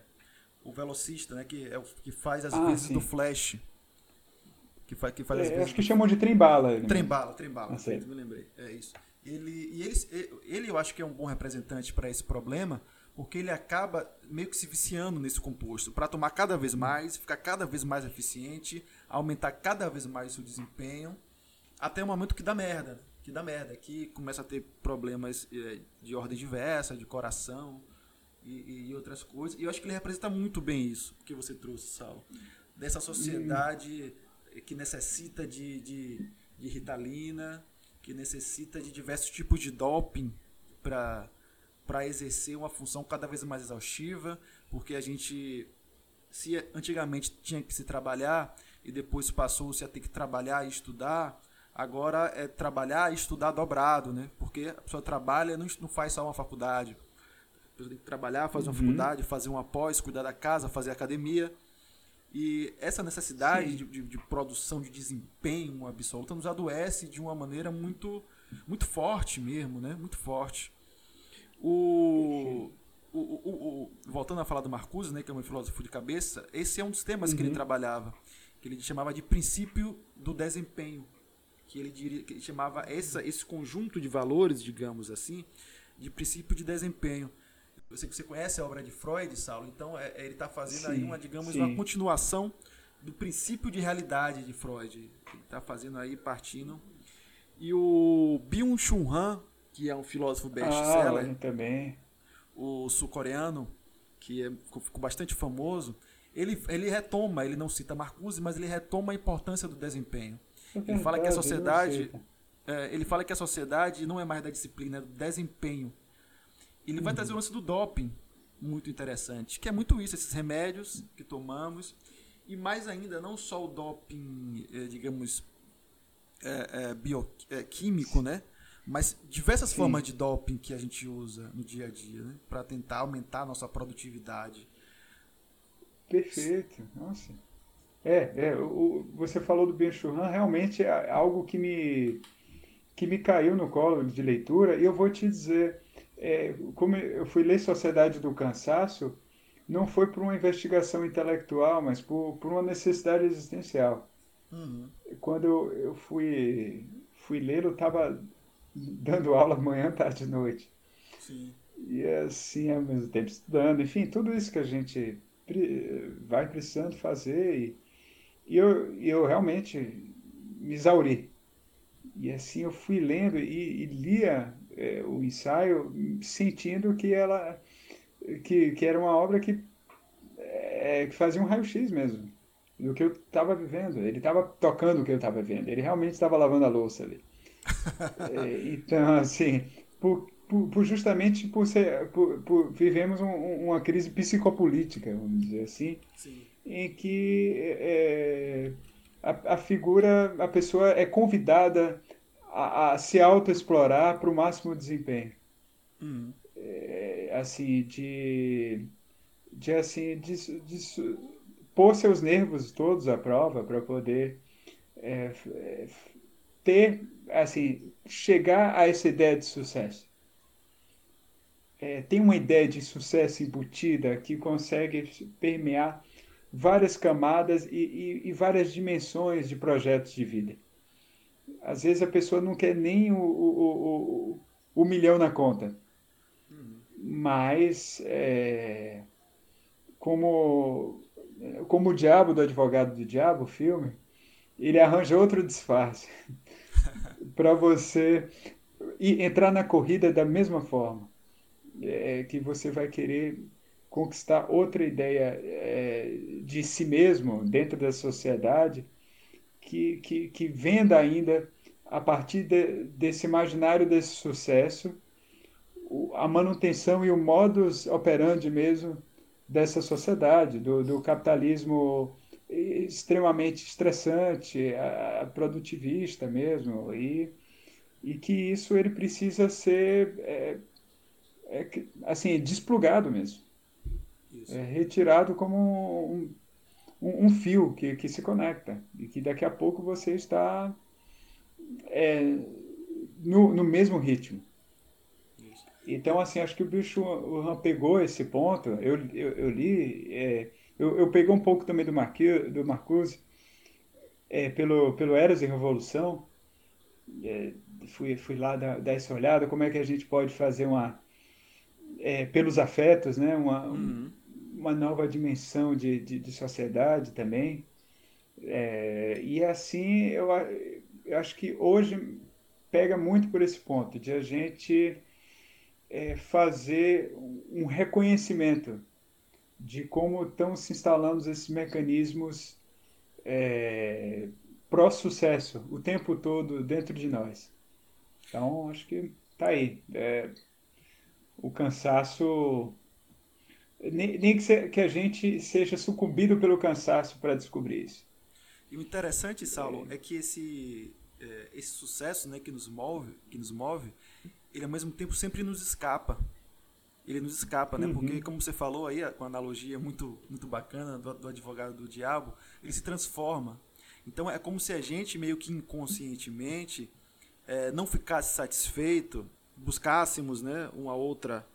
o velocista, né? Que, é o, que faz as ah, vezes sim. do Flash. Que faz, que faz é, as vezes acho que chamam de trem-bala. Trem-bala, trem-bala, ah, me lembrei. É isso. Ele, e ele, ele eu acho que é um bom representante para esse problema, porque ele acaba meio que se viciando nesse composto para tomar cada vez mais, ficar cada vez mais eficiente, aumentar cada vez mais o desempenho, até o momento que dá merda, que dá merda, que começa a ter problemas é, de ordem diversa, de coração e, e, outras coisas. E eu acho que ele representa muito bem isso que você trouxe, Sal, dessa sociedade que necessita de, de, de ritalina, que necessita de diversos tipos de doping para para exercer uma função cada vez mais exaustiva, porque a gente se antigamente tinha que se trabalhar e depois passou-se a ter que trabalhar e estudar, agora é trabalhar e estudar dobrado, né? Porque a pessoa trabalha não, não faz só uma faculdade. A pessoa tem que trabalhar, fazer uma uhum. faculdade, fazer uma pós, cuidar da casa, fazer academia. E essa necessidade de, de, de, produção de desempenho absoluta nos adoece de uma maneira muito, muito forte mesmo, né? Muito forte. O, o, o, o voltando a falar do Marcuse, né, que é um filósofo de cabeça, esse é um dos temas uhum. que ele uhum. trabalhava, que ele chamava de princípio do desempenho, que ele, diria, que ele chamava essa, esse conjunto de valores, digamos assim, de princípio de desempenho. Eu sei que você conhece a obra de Freud, Saulo, então é, é ele está fazendo sim, aí uma, digamos, sim. uma continuação do princípio de realidade de Freud. Ele está fazendo aí, partindo. E o Byung-Chul Han, que é um filósofo best-seller, ah, também. o sul-coreano, que é, ficou bastante famoso, ele, ele retoma, ele não cita Marcuse, mas ele retoma a importância do desempenho. É ele fala que a sociedade, é, ele fala que a sociedade não é mais da disciplina, é do desempenho. Ele vai trazer o lance do doping, muito interessante, que é muito isso, esses remédios que tomamos, e mais ainda, não só o doping, é, digamos, é, é, bioquímico, né? Mas diversas Sim. formas de doping que a gente usa no dia a dia, né? Para tentar aumentar a nossa produtividade. Perfeito, nossa. É, é o, você falou do Ben Churran, realmente é algo que me, que me caiu no colo de leitura, e eu vou te dizer, é, como eu fui ler Sociedade do Cansaço, não foi por uma investigação intelectual, mas por, por uma necessidade existencial. Uhum. Quando eu, fui, fui ler, eu estava dando aula manhã, tarde e noite. Sim. E assim, ao mesmo tempo estudando, enfim, tudo isso que a gente vai precisando fazer. E, e eu, eu realmente me exauri. E assim eu fui lendo e, e lia é, o ensaio sentindo que ela que, que era uma obra que, é, que fazia um raio-x mesmo do que eu estava vivendo. Ele estava tocando o que eu estava vendo. Ele realmente estava lavando a louça ali. é, então, assim, por, por, por, justamente por, ser, por vivemos um, uma crise psicopolítica, vamos dizer assim, Sim. em que é, a, a figura, a pessoa é convidada a, a se autoexplorar para o máximo desempenho. Uhum. É, assim, de, de, assim, de, de pôr seus nervos todos à prova para poder é, é, ter, assim, chegar a essa ideia de sucesso. É, tem uma ideia de sucesso embutida que consegue permear várias camadas e, e, e, várias dimensões de projetos de vida. Às vezes a pessoa não quer nem o, o, o, o milhão na conta, uhum. mas é, como, como o diabo do advogado do diabo, o filme, ele arranja outro disfarce para você entrar na corrida da mesma forma, é, que você vai querer conquistar outra ideia é, de si mesmo dentro da sociedade que, que, que venda ainda, a partir de, desse imaginário desse sucesso, a manutenção e o modus operandi mesmo dessa sociedade, do, do capitalismo extremamente estressante, a, produtivista mesmo, e, e que isso ele precisa ser é, é, assim desplugado mesmo. É retirado como um, um, um, fio que, que se conecta e que daqui a pouco você está é, no, no mesmo ritmo. Isso. Então, assim, acho que o bicho o Han pegou esse ponto. Eu, eu, eu li, é, eu, eu peguei um pouco também do, Marqui, do Marcuse é, pelo, pelo Eras e Revolução. É, fui, fui lá dar, dar essa olhada, como é que a gente pode fazer uma. É, pelos afetos, né? Uma, uhum uma nova dimensão de, de, de sociedade também. É, e assim, eu, eu acho que hoje pega muito por esse ponto, de a gente é, fazer um reconhecimento de como estão se instalando esses mecanismos é, pró-sucesso o tempo todo dentro de nós. Então, acho que tá aí. É, o cansaço nem, nem que, se, que, a gente seja sucumbido pelo cansaço para descobrir isso. E o interessante, Saulo, é, é que esse, é, esse sucesso né, que nos move, que nos move, ele ao mesmo tempo sempre nos escapa. Ele nos escapa, né? Uhum. Porque, como você falou aí, com a analogia muito, muito bacana do, do advogado do diabo, ele se transforma. Então é como se a gente, meio que inconscientemente, é, não ficasse satisfeito, buscássemos né, uma outra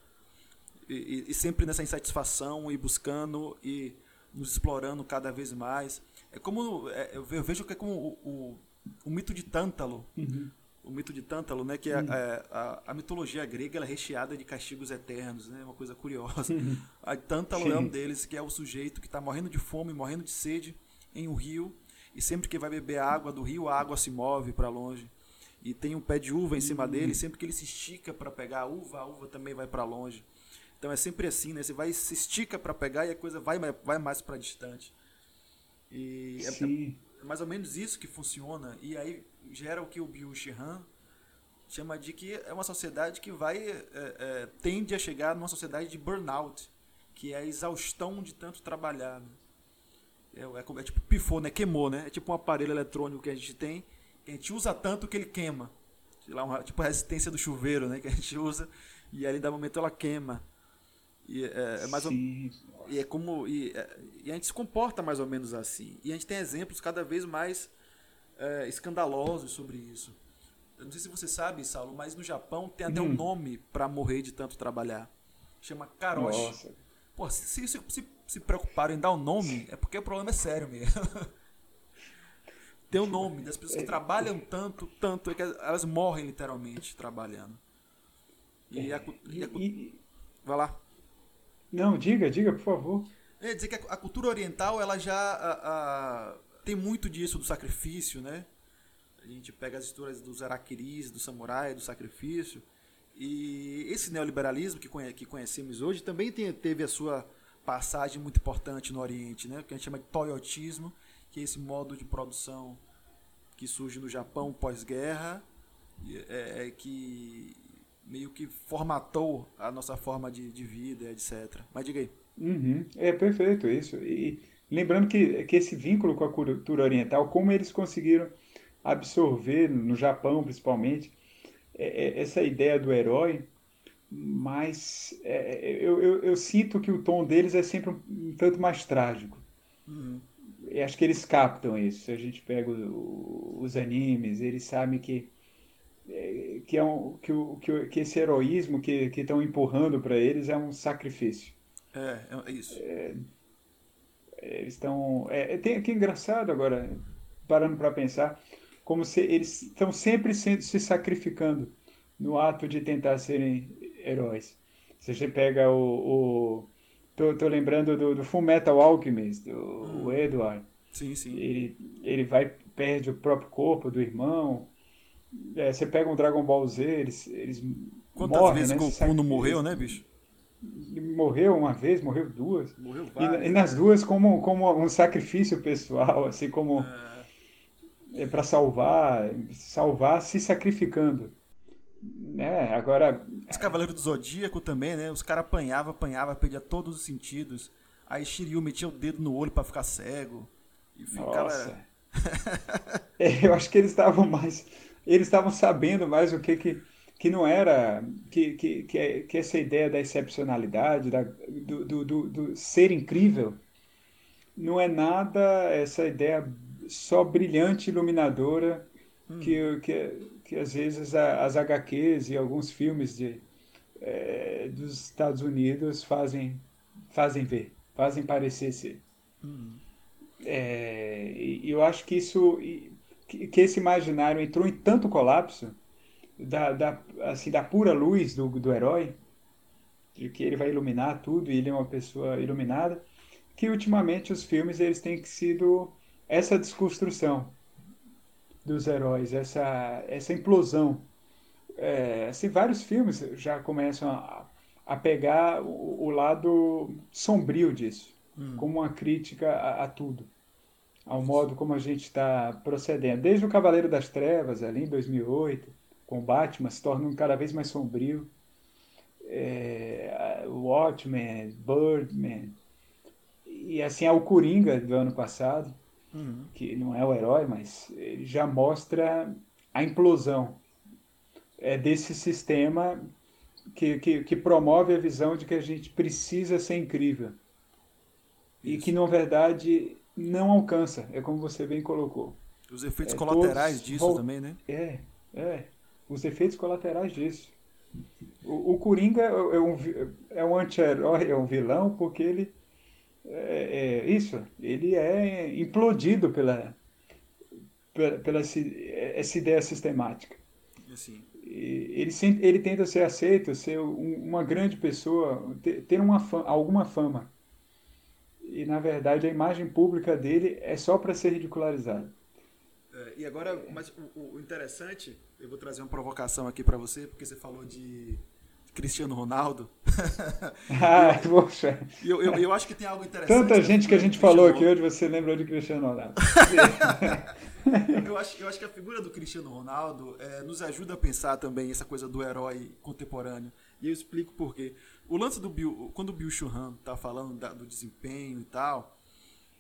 e, e, sempre nessa insatisfação e buscando e nos explorando cada vez mais. É como é, eu vejo que é como o, o, o mito de Tântalo. Uhum. O mito de Tântalo, né, que é, uhum. é, a, a, mitologia grega é recheada de castigos eternos, né, uma coisa curiosa. Uhum. A Tântalo Sim. é um deles, que é o sujeito que está morrendo de fome, morrendo de sede em um rio, e sempre que vai beber água do rio, a água se move para longe. E tem um pé de uva em cima uhum. dele, sempre que ele se estica para pegar a uva, a uva também vai para longe. Então é sempre assim, né? Você vai se estica para pegar e a coisa vai, vai mais para distante. E é, é, mais ou menos isso que funciona. E aí gera o que o Bill Han chama de que é uma sociedade que vai é, é, tende a chegar numa sociedade de burnout, que é a exaustão de tanto trabalhar. Né? É, é, é, tipo pifou, né? Queimou, né? É tipo um aparelho eletrônico que a gente tem, que a gente usa tanto que ele queima. Sei lá, uma, tipo a resistência do chuveiro, né? Que a gente usa e ali da momento ela queima. E é, é mais ou, e é como e, é, e, a gente se comporta mais ou menos assim. E a gente tem exemplos cada vez mais é, escandalosos sobre isso. Eu não sei se você sabe, Saulo, mas no Japão tem até hum. um nome para morrer de tanto trabalhar. Chama karoshi. Nossa. Pô, se, se, se, se preocuparam em dar o um nome, é porque o problema é sério mesmo. tem um nome das pessoas que é, trabalham tanto, tanto, é que elas morrem literalmente trabalhando. E, a, e, a, e, vai lá. Não, diga, diga, por favor. É dizer que a, cultura oriental ela já a, a, tem muito disso do sacrifício, né? A gente pega as histórias dos araquiris, do samurai, do sacrifício. E esse neoliberalismo que, conhe, que conhecemos hoje também tem, teve a sua passagem muito importante no Oriente, né? Que a gente chama de toyotismo, que é esse modo de produção que surge no Japão pós-guerra, é, é, que meio que formatou a nossa forma de, de vida, etc. Mas diga aí. Uhum. É perfeito isso. E lembrando que, que esse vínculo com a cultura oriental, como eles conseguiram absorver, no Japão principalmente, é, é, essa ideia do herói, mas é, eu, eu, eu, sinto que o tom deles é sempre um, um tanto mais trágico. Uhum. acho que eles captam isso. Se a gente pega o, os animes, eles sabem que é, que, é um, que, o, que, que esse heroísmo que estão empurrando para eles é um sacrifício. É, é isso. É, eles estão. É, tem, que engraçado agora, parando para pensar, como se eles estão sempre se, se sacrificando no ato de tentar serem heróis. Se você pega o. o tô, tô lembrando do, do Full Metal Alchemist, do hum. Edward. Sim, sim. Ele, ele vai, perde o próprio corpo do irmão. É, você pega um Dragon Ball Z, eles, eles Quantas morrem, vezes né? Goku não morreu, né, bicho? Morreu uma vez, morreu duas. Morreu várias. E, e nas duas como, como um sacrifício pessoal, assim como é, é para salvar, salvar se sacrificando. Né? Agora. Os Cavaleiros do Zodíaco também, né? Os caras apanhavam, apanhavam, perdia todos os sentidos. Aí Shiryu metia o dedo no olho para ficar cego. E ficava. Nossa. é, eu acho que eles estavam mais. Eles estavam sabendo mais o que que que não era que, que, que, que essa ideia da excepcionalidade, da, do, do, do, do, ser incrível, não é nada essa ideia só brilhante, iluminadora hum. que, que, que às vezes as HQs e alguns filmes de, é, dos Estados Unidos fazem, fazem ver, fazem parecer ser. Hum. É, e eu acho que isso, que, que esse imaginário entrou em tanto colapso da, da, assim, da pura luz do, do herói, de que ele vai iluminar tudo e ele é uma pessoa iluminada, que ultimamente os filmes eles têm sido essa desconstrução dos heróis, essa, essa implosão. É, assim, vários filmes já começam a, a pegar o, o lado sombrio disso, hum. como uma crítica a, a tudo, ao modo como a gente está procedendo. Desde o Cavaleiro das Trevas, ali em 2008, com Batman se torna cada vez mais sombrio. É, Watchmen, Birdman, e assim é o Coringa do ano passado, uhum. que não é o herói, mas ele já mostra a implosão é, desse sistema que, que, que, promove a visão de que a gente precisa ser incrível. Isso. E que, na verdade, não alcança, é como você bem colocou. Os efeitos é, colaterais disso também, né? É, é os efeitos colaterais disso. O, o Coringa é, é um, é um anti-herói, é um vilão, porque ele. É, é, isso, ele é implodido pela, pela, pela essa ideia sistemática. Assim. Ele, ele tenta ser aceito, ser uma grande pessoa, ter uma fama, alguma fama. E, na verdade, a imagem pública dele é só para ser ridicularizada. É, e agora, mas o, o, interessante, eu vou trazer uma provocação aqui para você, porque você falou de Cristiano Ronaldo. ah, poxa. Eu, eu, eu, acho que tem algo interessante. Tanta gente que a gente falou aqui hoje, você lembrou de Cristiano Ronaldo. eu, acho, eu acho que a figura do Cristiano Ronaldo é, nos ajuda a pensar também essa coisa do herói contemporâneo. E eu explico por quê. O lance do Bill, quando o Bill Churran tá falando da, do desempenho e tal,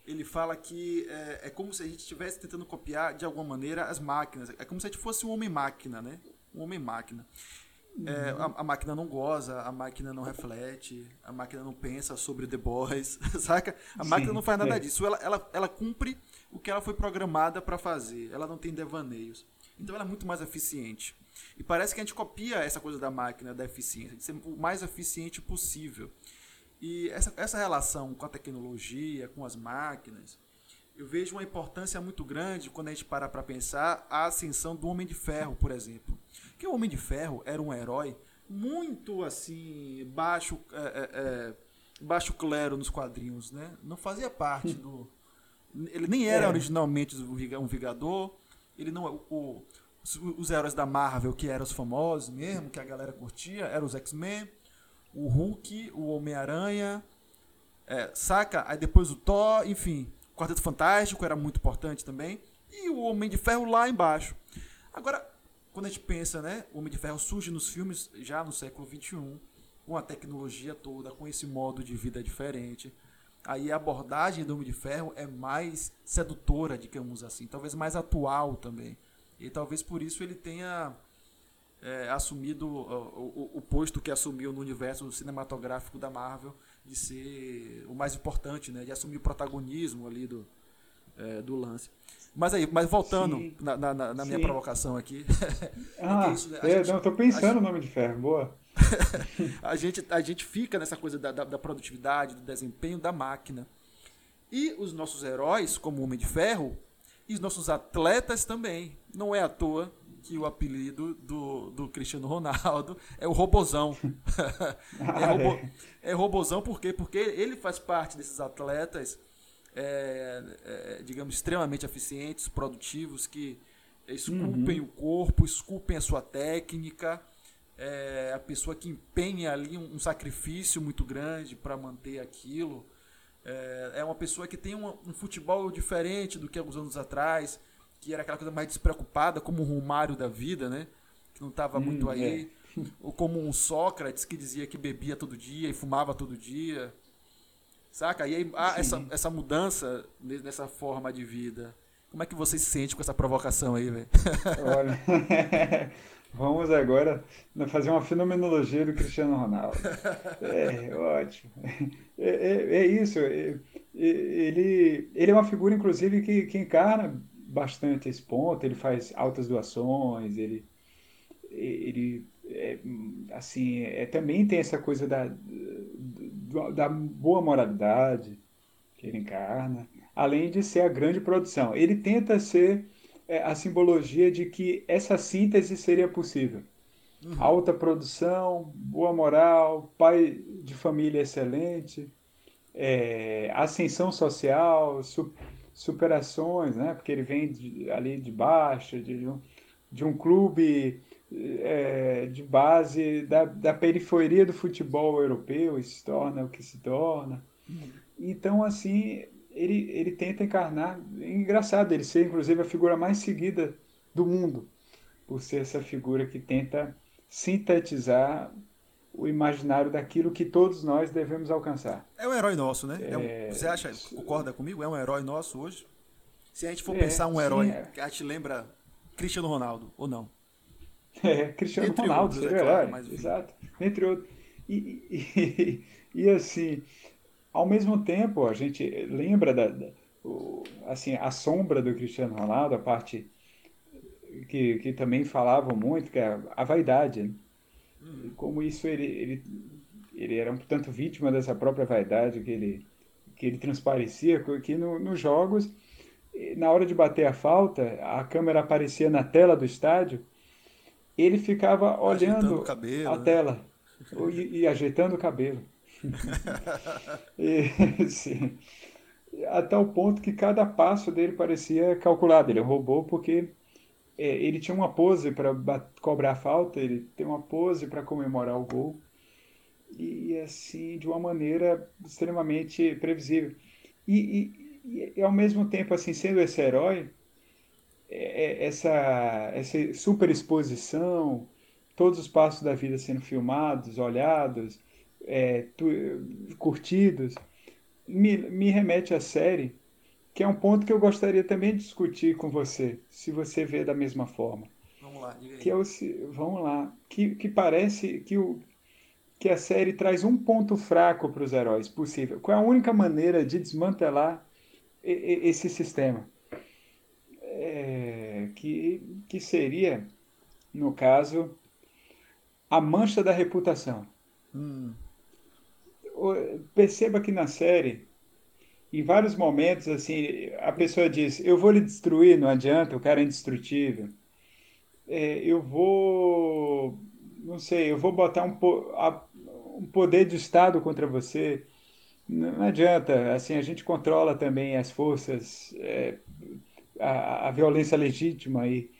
ele fala que é, é, como se a gente estivesse tentando copiar de alguma maneira as máquinas. É como se a gente fosse um homem-máquina, né? Um homem-máquina. É, uhum. a, a, máquina não goza, a máquina não reflete, a máquina não pensa sobre The Boys, saca? A Sim, máquina não faz nada é. disso. Ela, ela, ela cumpre o que ela foi programada para fazer. Ela não tem devaneios. Então ela é muito mais eficiente. E parece que a gente copia essa coisa da máquina, da eficiência, de ser o mais eficiente possível. E essa, essa relação com a tecnologia, com as máquinas, eu vejo uma importância muito grande quando a gente para para pensar a ascensão do Homem de Ferro, por exemplo. Que o Homem de Ferro era um herói muito assim, baixo, é, é, é baixo clero nos quadrinhos, né? Não fazia parte do. Ele nem era é. originalmente um Vingador, ele não. O, os, os heróis da Marvel, que eram os famosos mesmo, que a galera curtia, eram os X-Men o Hulk, o Homem-Aranha, é, saca? Aí depois o Thor, enfim. O Quarteto Fantástico era muito importante também. E o Homem de Ferro lá embaixo. Agora, quando a gente pensa, né? O Homem de Ferro surge nos filmes já no século XXI, com a tecnologia toda, com esse modo de vida diferente. Aí a abordagem do Homem de Ferro é mais sedutora, digamos assim, talvez mais atual também. E talvez por isso ele tenha é, assumido o, o, o, posto que assumiu no universo cinematográfico da Marvel de ser o mais importante, né? De assumir o protagonismo ali do, é, do lance. Mas aí, mas voltando sim, na, na, na minha provocação aqui. Ah, é, né? é gente, não, tô pensando no nome de ferro, boa. A, gente, a gente fica nessa coisa da, da, da, produtividade, do desempenho da máquina. E os nossos heróis, como o Homem de Ferro, e os nossos atletas também. Não é à toa que o apelido do, do Cristiano Ronaldo é o Robozão. é, robo, é Robozão por quê? Porque ele faz parte desses atletas, é, é, digamos, extremamente eficientes, produtivos, que esculpem uhum. o corpo, esculpem a sua técnica. É a pessoa que empenha ali um, um sacrifício muito grande para manter aquilo. É, é, uma pessoa que tem um, um futebol diferente do que alguns anos atrás que era aquela coisa mais despreocupada, como o Romário da vida, né? Que não estava hum, muito aí. É. Ou como um Sócrates que dizia que bebia todo dia e fumava todo dia. Saca? E aí há essa, essa mudança nessa forma de vida. Como é que você se sente com essa provocação aí, velho? Olha, vamos agora fazer uma fenomenologia do Cristiano Ronaldo. É, ótimo. É, é, é isso. É, ele, ele é uma figura, inclusive, que, que encarna bastante esse ponto, ele faz altas doações, ele, ele é, assim, é, também tem essa coisa da, da boa moralidade que ele encarna, além de ser a grande produção. Ele tenta ser é, a simbologia de que essa síntese seria possível. Uhum. Alta produção, boa moral, pai de família excelente, é, ascensão social, su superações, né? Porque ele vem de, ali de baixo, de, um, de um clube é, de base da, da periferia do futebol europeu e se torna o que se torna. Então, assim, ele, ele tenta encarnar. É engraçado ele ser, inclusive, a figura mais seguida do mundo, por ser essa figura que tenta sintetizar o imaginário daquilo que todos nós devemos alcançar. É um herói nosso, né? É um, é, você acha, concorda comigo? É um herói nosso hoje? Se a gente for é, pensar um herói, sim, é. a gente lembra Cristiano Ronaldo, ou não? É, Cristiano Entre Ronaldo, outros, seria é claro, mas... exato. Entre outros. E, e, e, assim, ao mesmo tempo, a gente lembra da, da o, assim, a sombra do Cristiano Ronaldo, a parte que, que também falavam muito, que é a, a vaidade, né? como isso ele, ele, ele era um tanto vítima dessa própria vaidade que ele, que ele transparecia, que no, nos jogos, na hora de bater a falta, a câmera aparecia na tela do estádio, ele ficava olhando cabelo, a né? tela e, e, ajeitando o cabelo. e, sim, a tal ponto que cada passo dele parecia calculado. Ele roubou porque é, ele tinha uma pose para cobrar a falta, ele tem uma pose para comemorar o gol. E assim, de uma maneira extremamente previsível. E, e, e ao mesmo tempo, assim, sendo esse herói, é, é, essa, essa superexposição, todos os passos da vida sendo filmados, olhados, é, me, me remete à série que é um ponto que eu gostaria também de discutir com você, se você vê da mesma forma. Vamos lá, diga aí. Que é o, vamos lá, que, que parece que, o, que a série traz um ponto fraco para os heróis possível. Qual é a única maneira de desmantelar esse sistema? É, que, que seria, no caso, a mancha da reputação. Hum. Perceba que na série em vários momentos, assim, a pessoa diz: Eu vou lhe destruir, não adianta, o cara é indestrutível. É, eu vou, não sei, eu vou botar um, um poder de Estado contra você. Não adianta, assim, a gente controla também as forças, é, a, a, violência legítima aí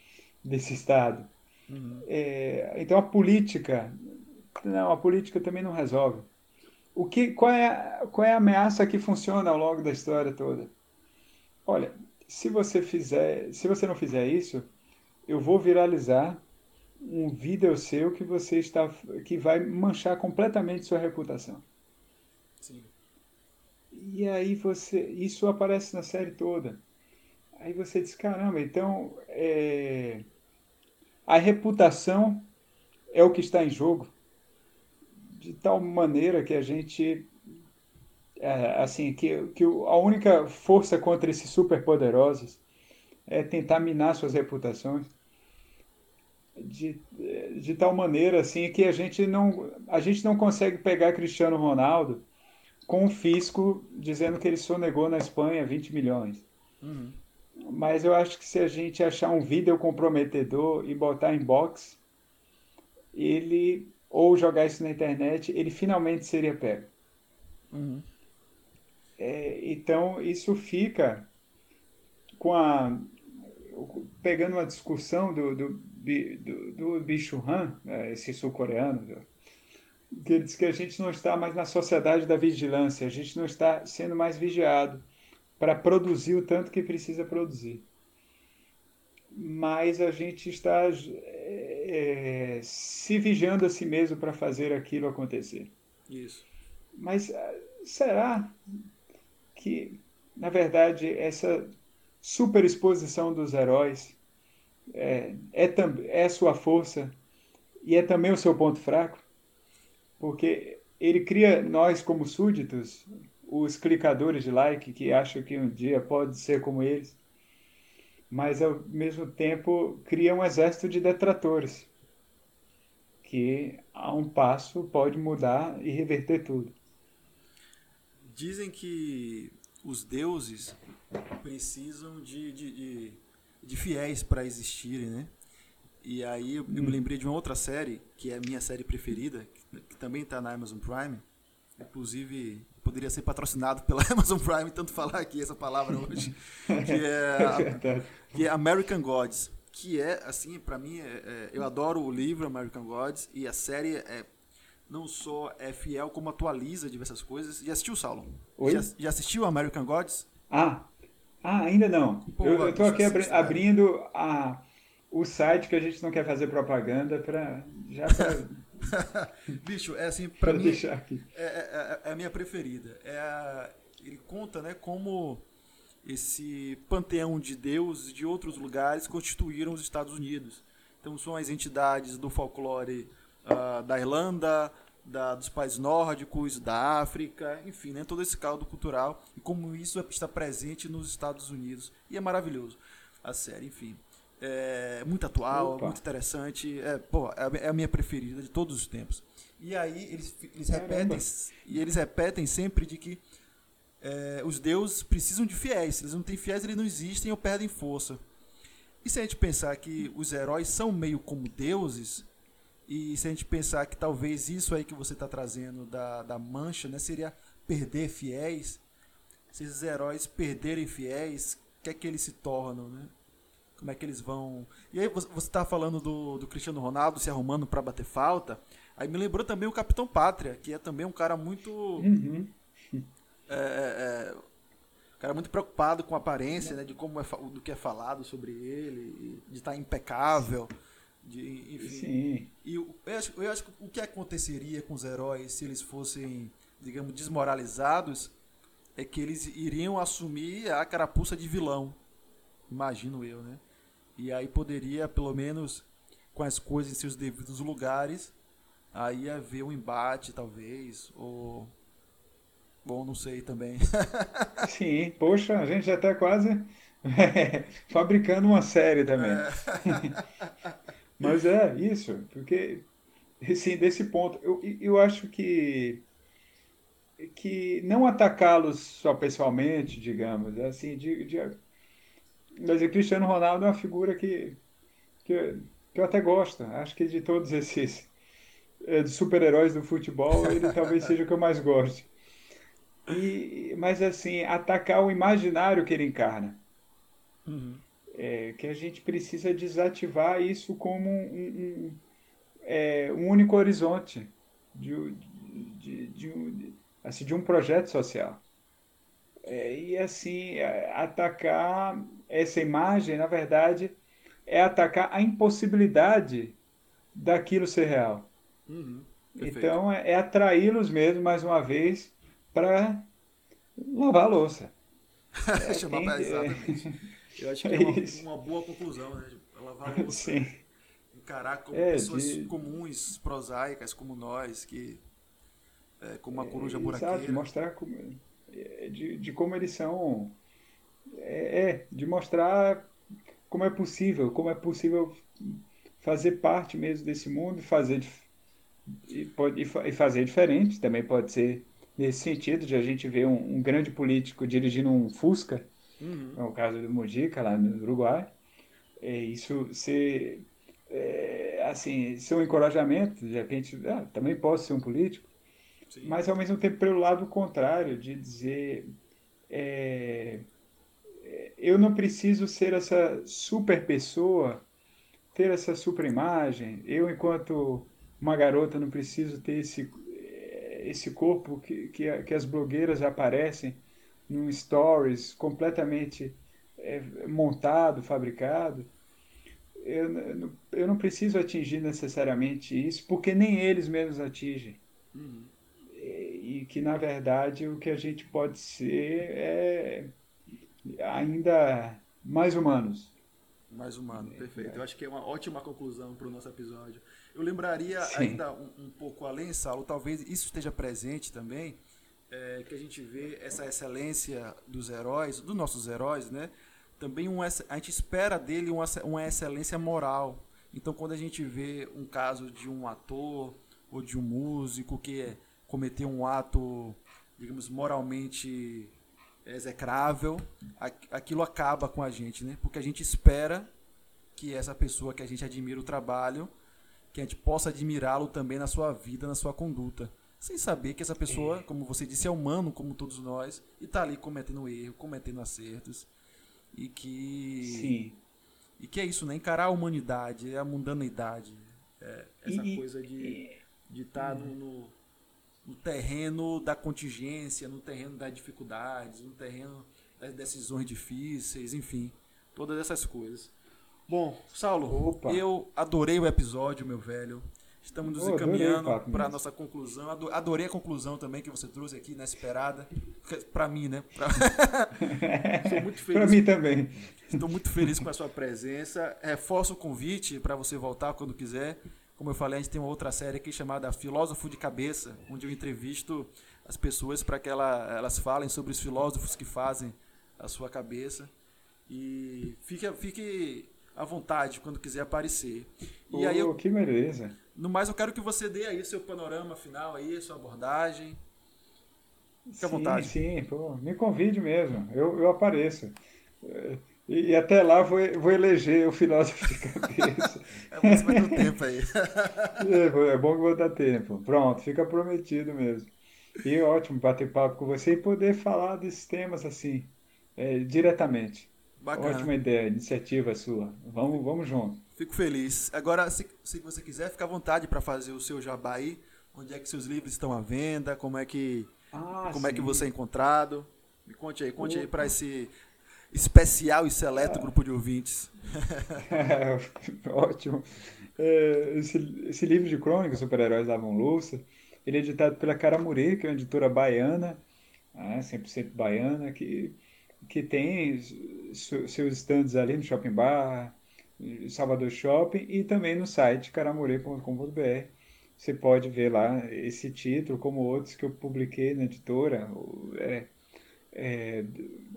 desse Estado. Uhum. É, então a política, não, a política também não resolve o que, qual, é, qual é a ameaça que funciona ao longo da história toda? Olha, se você fizer, se você não fizer isso, eu vou viralizar um vídeo seu que você está que vai manchar completamente sua reputação. Sim. E aí você, isso aparece na série toda. Aí você diz, caramba, então é, a reputação é o que está em jogo, de tal maneira que a gente, é, assim, que, que a única força contra esses superpoderosos é tentar minar suas reputações de, de tal maneira assim que a gente não a gente não consegue pegar Cristiano Ronaldo com o fisco dizendo que ele sonegou na Espanha 20 milhões. Uhum. Mas eu acho que se a gente achar um vídeo comprometedor e botar em box, ele ou jogar isso na internet, ele finalmente seria pego. Uhum. É, então isso fica com a pegando uma discussão do, do, do, do Bicho Han, é, esse sul-coreano, que ele diz que a gente não está mais na sociedade da vigilância, a gente não está sendo mais vigiado para produzir o tanto que precisa produzir. Mas a gente está é, se vigiando a si mesmo para fazer aquilo acontecer. Isso. Mas ah, será que, na verdade, essa superexposição dos heróis é, é, é sua força e é também o seu ponto fraco? Porque ele cria nós como súditos, os clicadores de like que acham que um dia pode ser como eles, mas ao mesmo tempo cria um exército de detratores que a um passo pode mudar e reverter tudo. Dizem que os deuses precisam de, de, de, de fiéis para existirem, né? E aí eu, eu, me lembrei de uma outra série, que é a minha série preferida, que, que também está na Amazon Prime. Inclusive, poderia ser patrocinado pela Amazon Prime, tanto falar aqui essa palavra hoje, que é, a, que é American Gods. Que é, assim, para mim, é, é, eu adoro o livro American Gods e a série é não só é fiel, como atualiza diversas coisas. Já assistiu, Saulo? Oi? Já, já assistiu American Gods? Ah, ah ainda não. Pô, eu estou aqui abri abrindo a, o site que a gente não quer fazer propaganda para já pra... Bicho, é assim, para mim deixar aqui. É, é, é, é, a minha preferida. É a, ele conta, né, como esse panteão de deuses de outros lugares constituíram os Estados Unidos. Então são as entidades do folclore uh, da Irlanda, da, dos países nórdicos, da África, enfim, né, todo esse caldo cultural e como isso está presente nos Estados Unidos. E é maravilhoso a série, enfim. É muito atual, Opa. muito interessante. É, pô, é, é a minha preferida de todos os tempos. E aí eles, eles repetem e eles repetem sempre de que é, os deuses precisam de fiéis. Se eles não têm fiéis, eles não existem ou perdem força. E se a gente pensar que os heróis são meio como deuses, e se a gente pensar que talvez isso aí que você está trazendo da, da mancha, né, seria perder fiéis, se esses heróis perderem fiéis, o que é que eles se tornam, né? Como é que eles vão. E aí você está falando do, do Cristiano Ronaldo se arrumando para bater falta. Aí me lembrou também o Capitão Pátria, que é também um cara muito. Uhum. É, é, é um cara muito preocupado com a aparência, né, de como é do que é falado sobre ele, de estar tá impecável. De, enfim. Sim. E eu acho, eu acho que o que aconteceria com os heróis se eles fossem, digamos, desmoralizados é que eles iriam assumir a carapuça de vilão. Imagino eu, né? E aí poderia, pelo menos, com as coisas em seus devidos lugares, aí haver um embate, talvez, ou. Bom, não sei também. Sim, poxa, a gente já está quase fabricando uma série também. É. Mas é isso, porque assim, desse ponto, eu, eu acho que que não atacá-los só pessoalmente, digamos, é assim, de, de mas o Cristiano Ronaldo é uma figura que, que, que eu até gosto. Acho que de todos esses é, super-heróis do futebol, ele talvez seja o que eu mais gosto. E, mas assim, atacar o imaginário que ele encarna. Uhum é, que a gente precisa desativar isso como um, um, é, um único horizonte de, de, de, assim, de um projeto social. É, e assim, atacar essa imagem, na verdade, é atacar a impossibilidade daquilo ser real. Uhum, então, é, é atraí-los mesmo, mais uma vez, para lavar a louça. Chamar quem, exatamente. Eu acho que é, uma, uma, boa conclusão, né? Lavar a louça. Sim. Encarar como é, pessoas de... comuns, prosaicas, como nós, que. É, como uma coruja buraqueira. Exato, mostrar como, é, de, de como eles são. É, é, de mostrar como é possível, como é possível fazer parte mesmo desse mundo, fazer e, pode, e fazer diferente. Também pode ser nesse sentido de a gente ver um, um grande político dirigindo um Fusca, uhum. é o caso do Mujica lá no Uruguai. É, isso ser é, assim, ser um encorajamento, de repente, ah, também posso ser um político, Sim. mas ao mesmo tempo pelo lado contrário, de dizer é, é, eu não preciso ser essa super pessoa, ter essa super imagem, eu enquanto uma garota não preciso ter esse, esse corpo que, que, que as blogueiras aparecem num stories completamente é, montado, fabricado. Eu, eu não preciso atingir necessariamente isso, porque nem eles mesmos atingem. Uhum. E, e que, na verdade, o que a gente pode ser é ainda mais humanos. Mais humano, perfeito. Eu acho que é uma ótima conclusão para o nosso episódio. Eu lembraria Sim. ainda um, um, pouco além, Saulo, talvez isso esteja presente também, é, que a gente vê essa excelência dos heróis, dos nossos heróis, né? Também um, a gente espera dele uma, uma excelência moral. Então, quando a gente vê um caso de um ator ou de um músico que cometeu um ato, digamos, moralmente execrável, aquilo acaba com a gente, né? Porque a gente espera que essa pessoa que a gente admira o trabalho, que a gente possa admirá-lo também na sua vida, na sua conduta. Sem saber que essa pessoa, como você disse, é humano como todos nós e está ali cometendo erro, cometendo acertos. E que. Sim. E que é isso, né? Encarar a humanidade, a mundanidade. É, essa e, coisa de estar tá no, no no terreno da contingência, no terreno das dificuldades, no terreno das decisões difíceis, enfim, todas essas coisas. Bom, Saulo, Opa. eu adorei o episódio, meu velho. Estamos nos oh, encaminhando para a nossa conclusão. Adorei a conclusão também que você trouxe aqui, inesperada. Para mim, né? Pra... muito feliz. Para mim também. Estou muito feliz com a sua presença. Reforço o convite para você voltar quando quiser. Como eu falei, a gente tem uma outra série aqui chamada Filósofo de Cabeça, onde eu entrevisto as pessoas para que ela, elas falem sobre os filósofos que fazem a sua cabeça. E fique, fique à vontade quando quiser aparecer. E oh, aí eu, que beleza. No mais, eu quero que você dê aí seu panorama final aí, sua abordagem. Fique sim, à vontade. Sim, pô, me convide mesmo. Eu, eu apareço. E, e, até lá vou, vou eleger o filósofo de cabeça. é bom você vai ter tempo aí. é, é bom que vou dar tempo. Pronto, fica prometido mesmo. E ótimo bater papo com você e poder falar desses temas assim, é, diretamente. Bacana. Ótima ideia, iniciativa sua. Vamos, vamos junto. Fico feliz. Agora, se, se você quiser, fica à vontade para fazer o seu jabá aí. Onde é que seus livros estão à venda? Como é que, ah, como é que você é encontrado? Me conte aí, conte Opa. aí para esse especial e seleto grupo de ouvintes. É, ótimo. Esse, esse, livro de crônicas, Super-Heróis Lavam Louça, ele é editado pela Caramurê, que é uma editora baiana, né, 100% baiana, que, que tem seus stands ali no Shopping Bar, Salvador Shopping e também no site caramurê.com.br. Você pode ver lá esse título, como outros que eu publiquei na editora. É, é,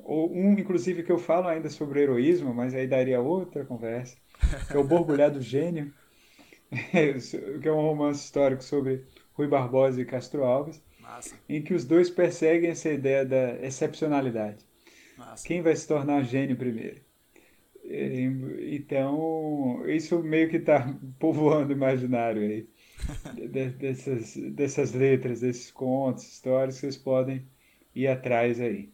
um, inclusive, que eu falo ainda sobre heroísmo, mas aí daria outra conversa, que é o Borbulhado Gênio, que é um romance histórico sobre Rui Barbosa e Castro Alves, Massa. em que os dois perseguem essa ideia da excepcionalidade. Massa. Quem vai se tornar gênio primeiro? Então, isso meio que está povoando o imaginário aí. dessas, dessas letras, desses contos, histórias que vocês podem ir atrás aí.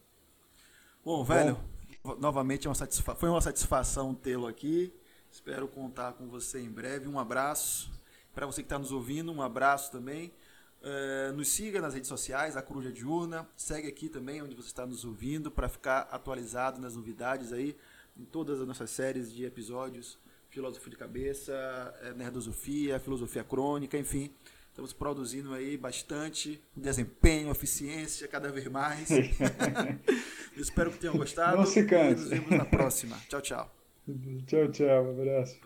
Bom, velho, Bom. novamente é uma satisfa foi uma satisfação tê-lo aqui. Espero contar com você em breve. Um abraço. Para você que está nos ouvindo, um abraço também. Uh, nos siga nas redes sociais, a Coruja Diurna. Segue aqui também onde você está nos ouvindo para ficar atualizado nas novidades aí em todas as nossas séries de episódios. Filosofia de Cabeça, eh, Nerdosofia, Filosofia Crônica, enfim Estamos produzindo aí bastante desempenho, eficiência, cada vez mais. espero que tenham gostado. Não se canse. E nos vemos na próxima. Tchau, tchau. Tchau, tchau. Um abraço.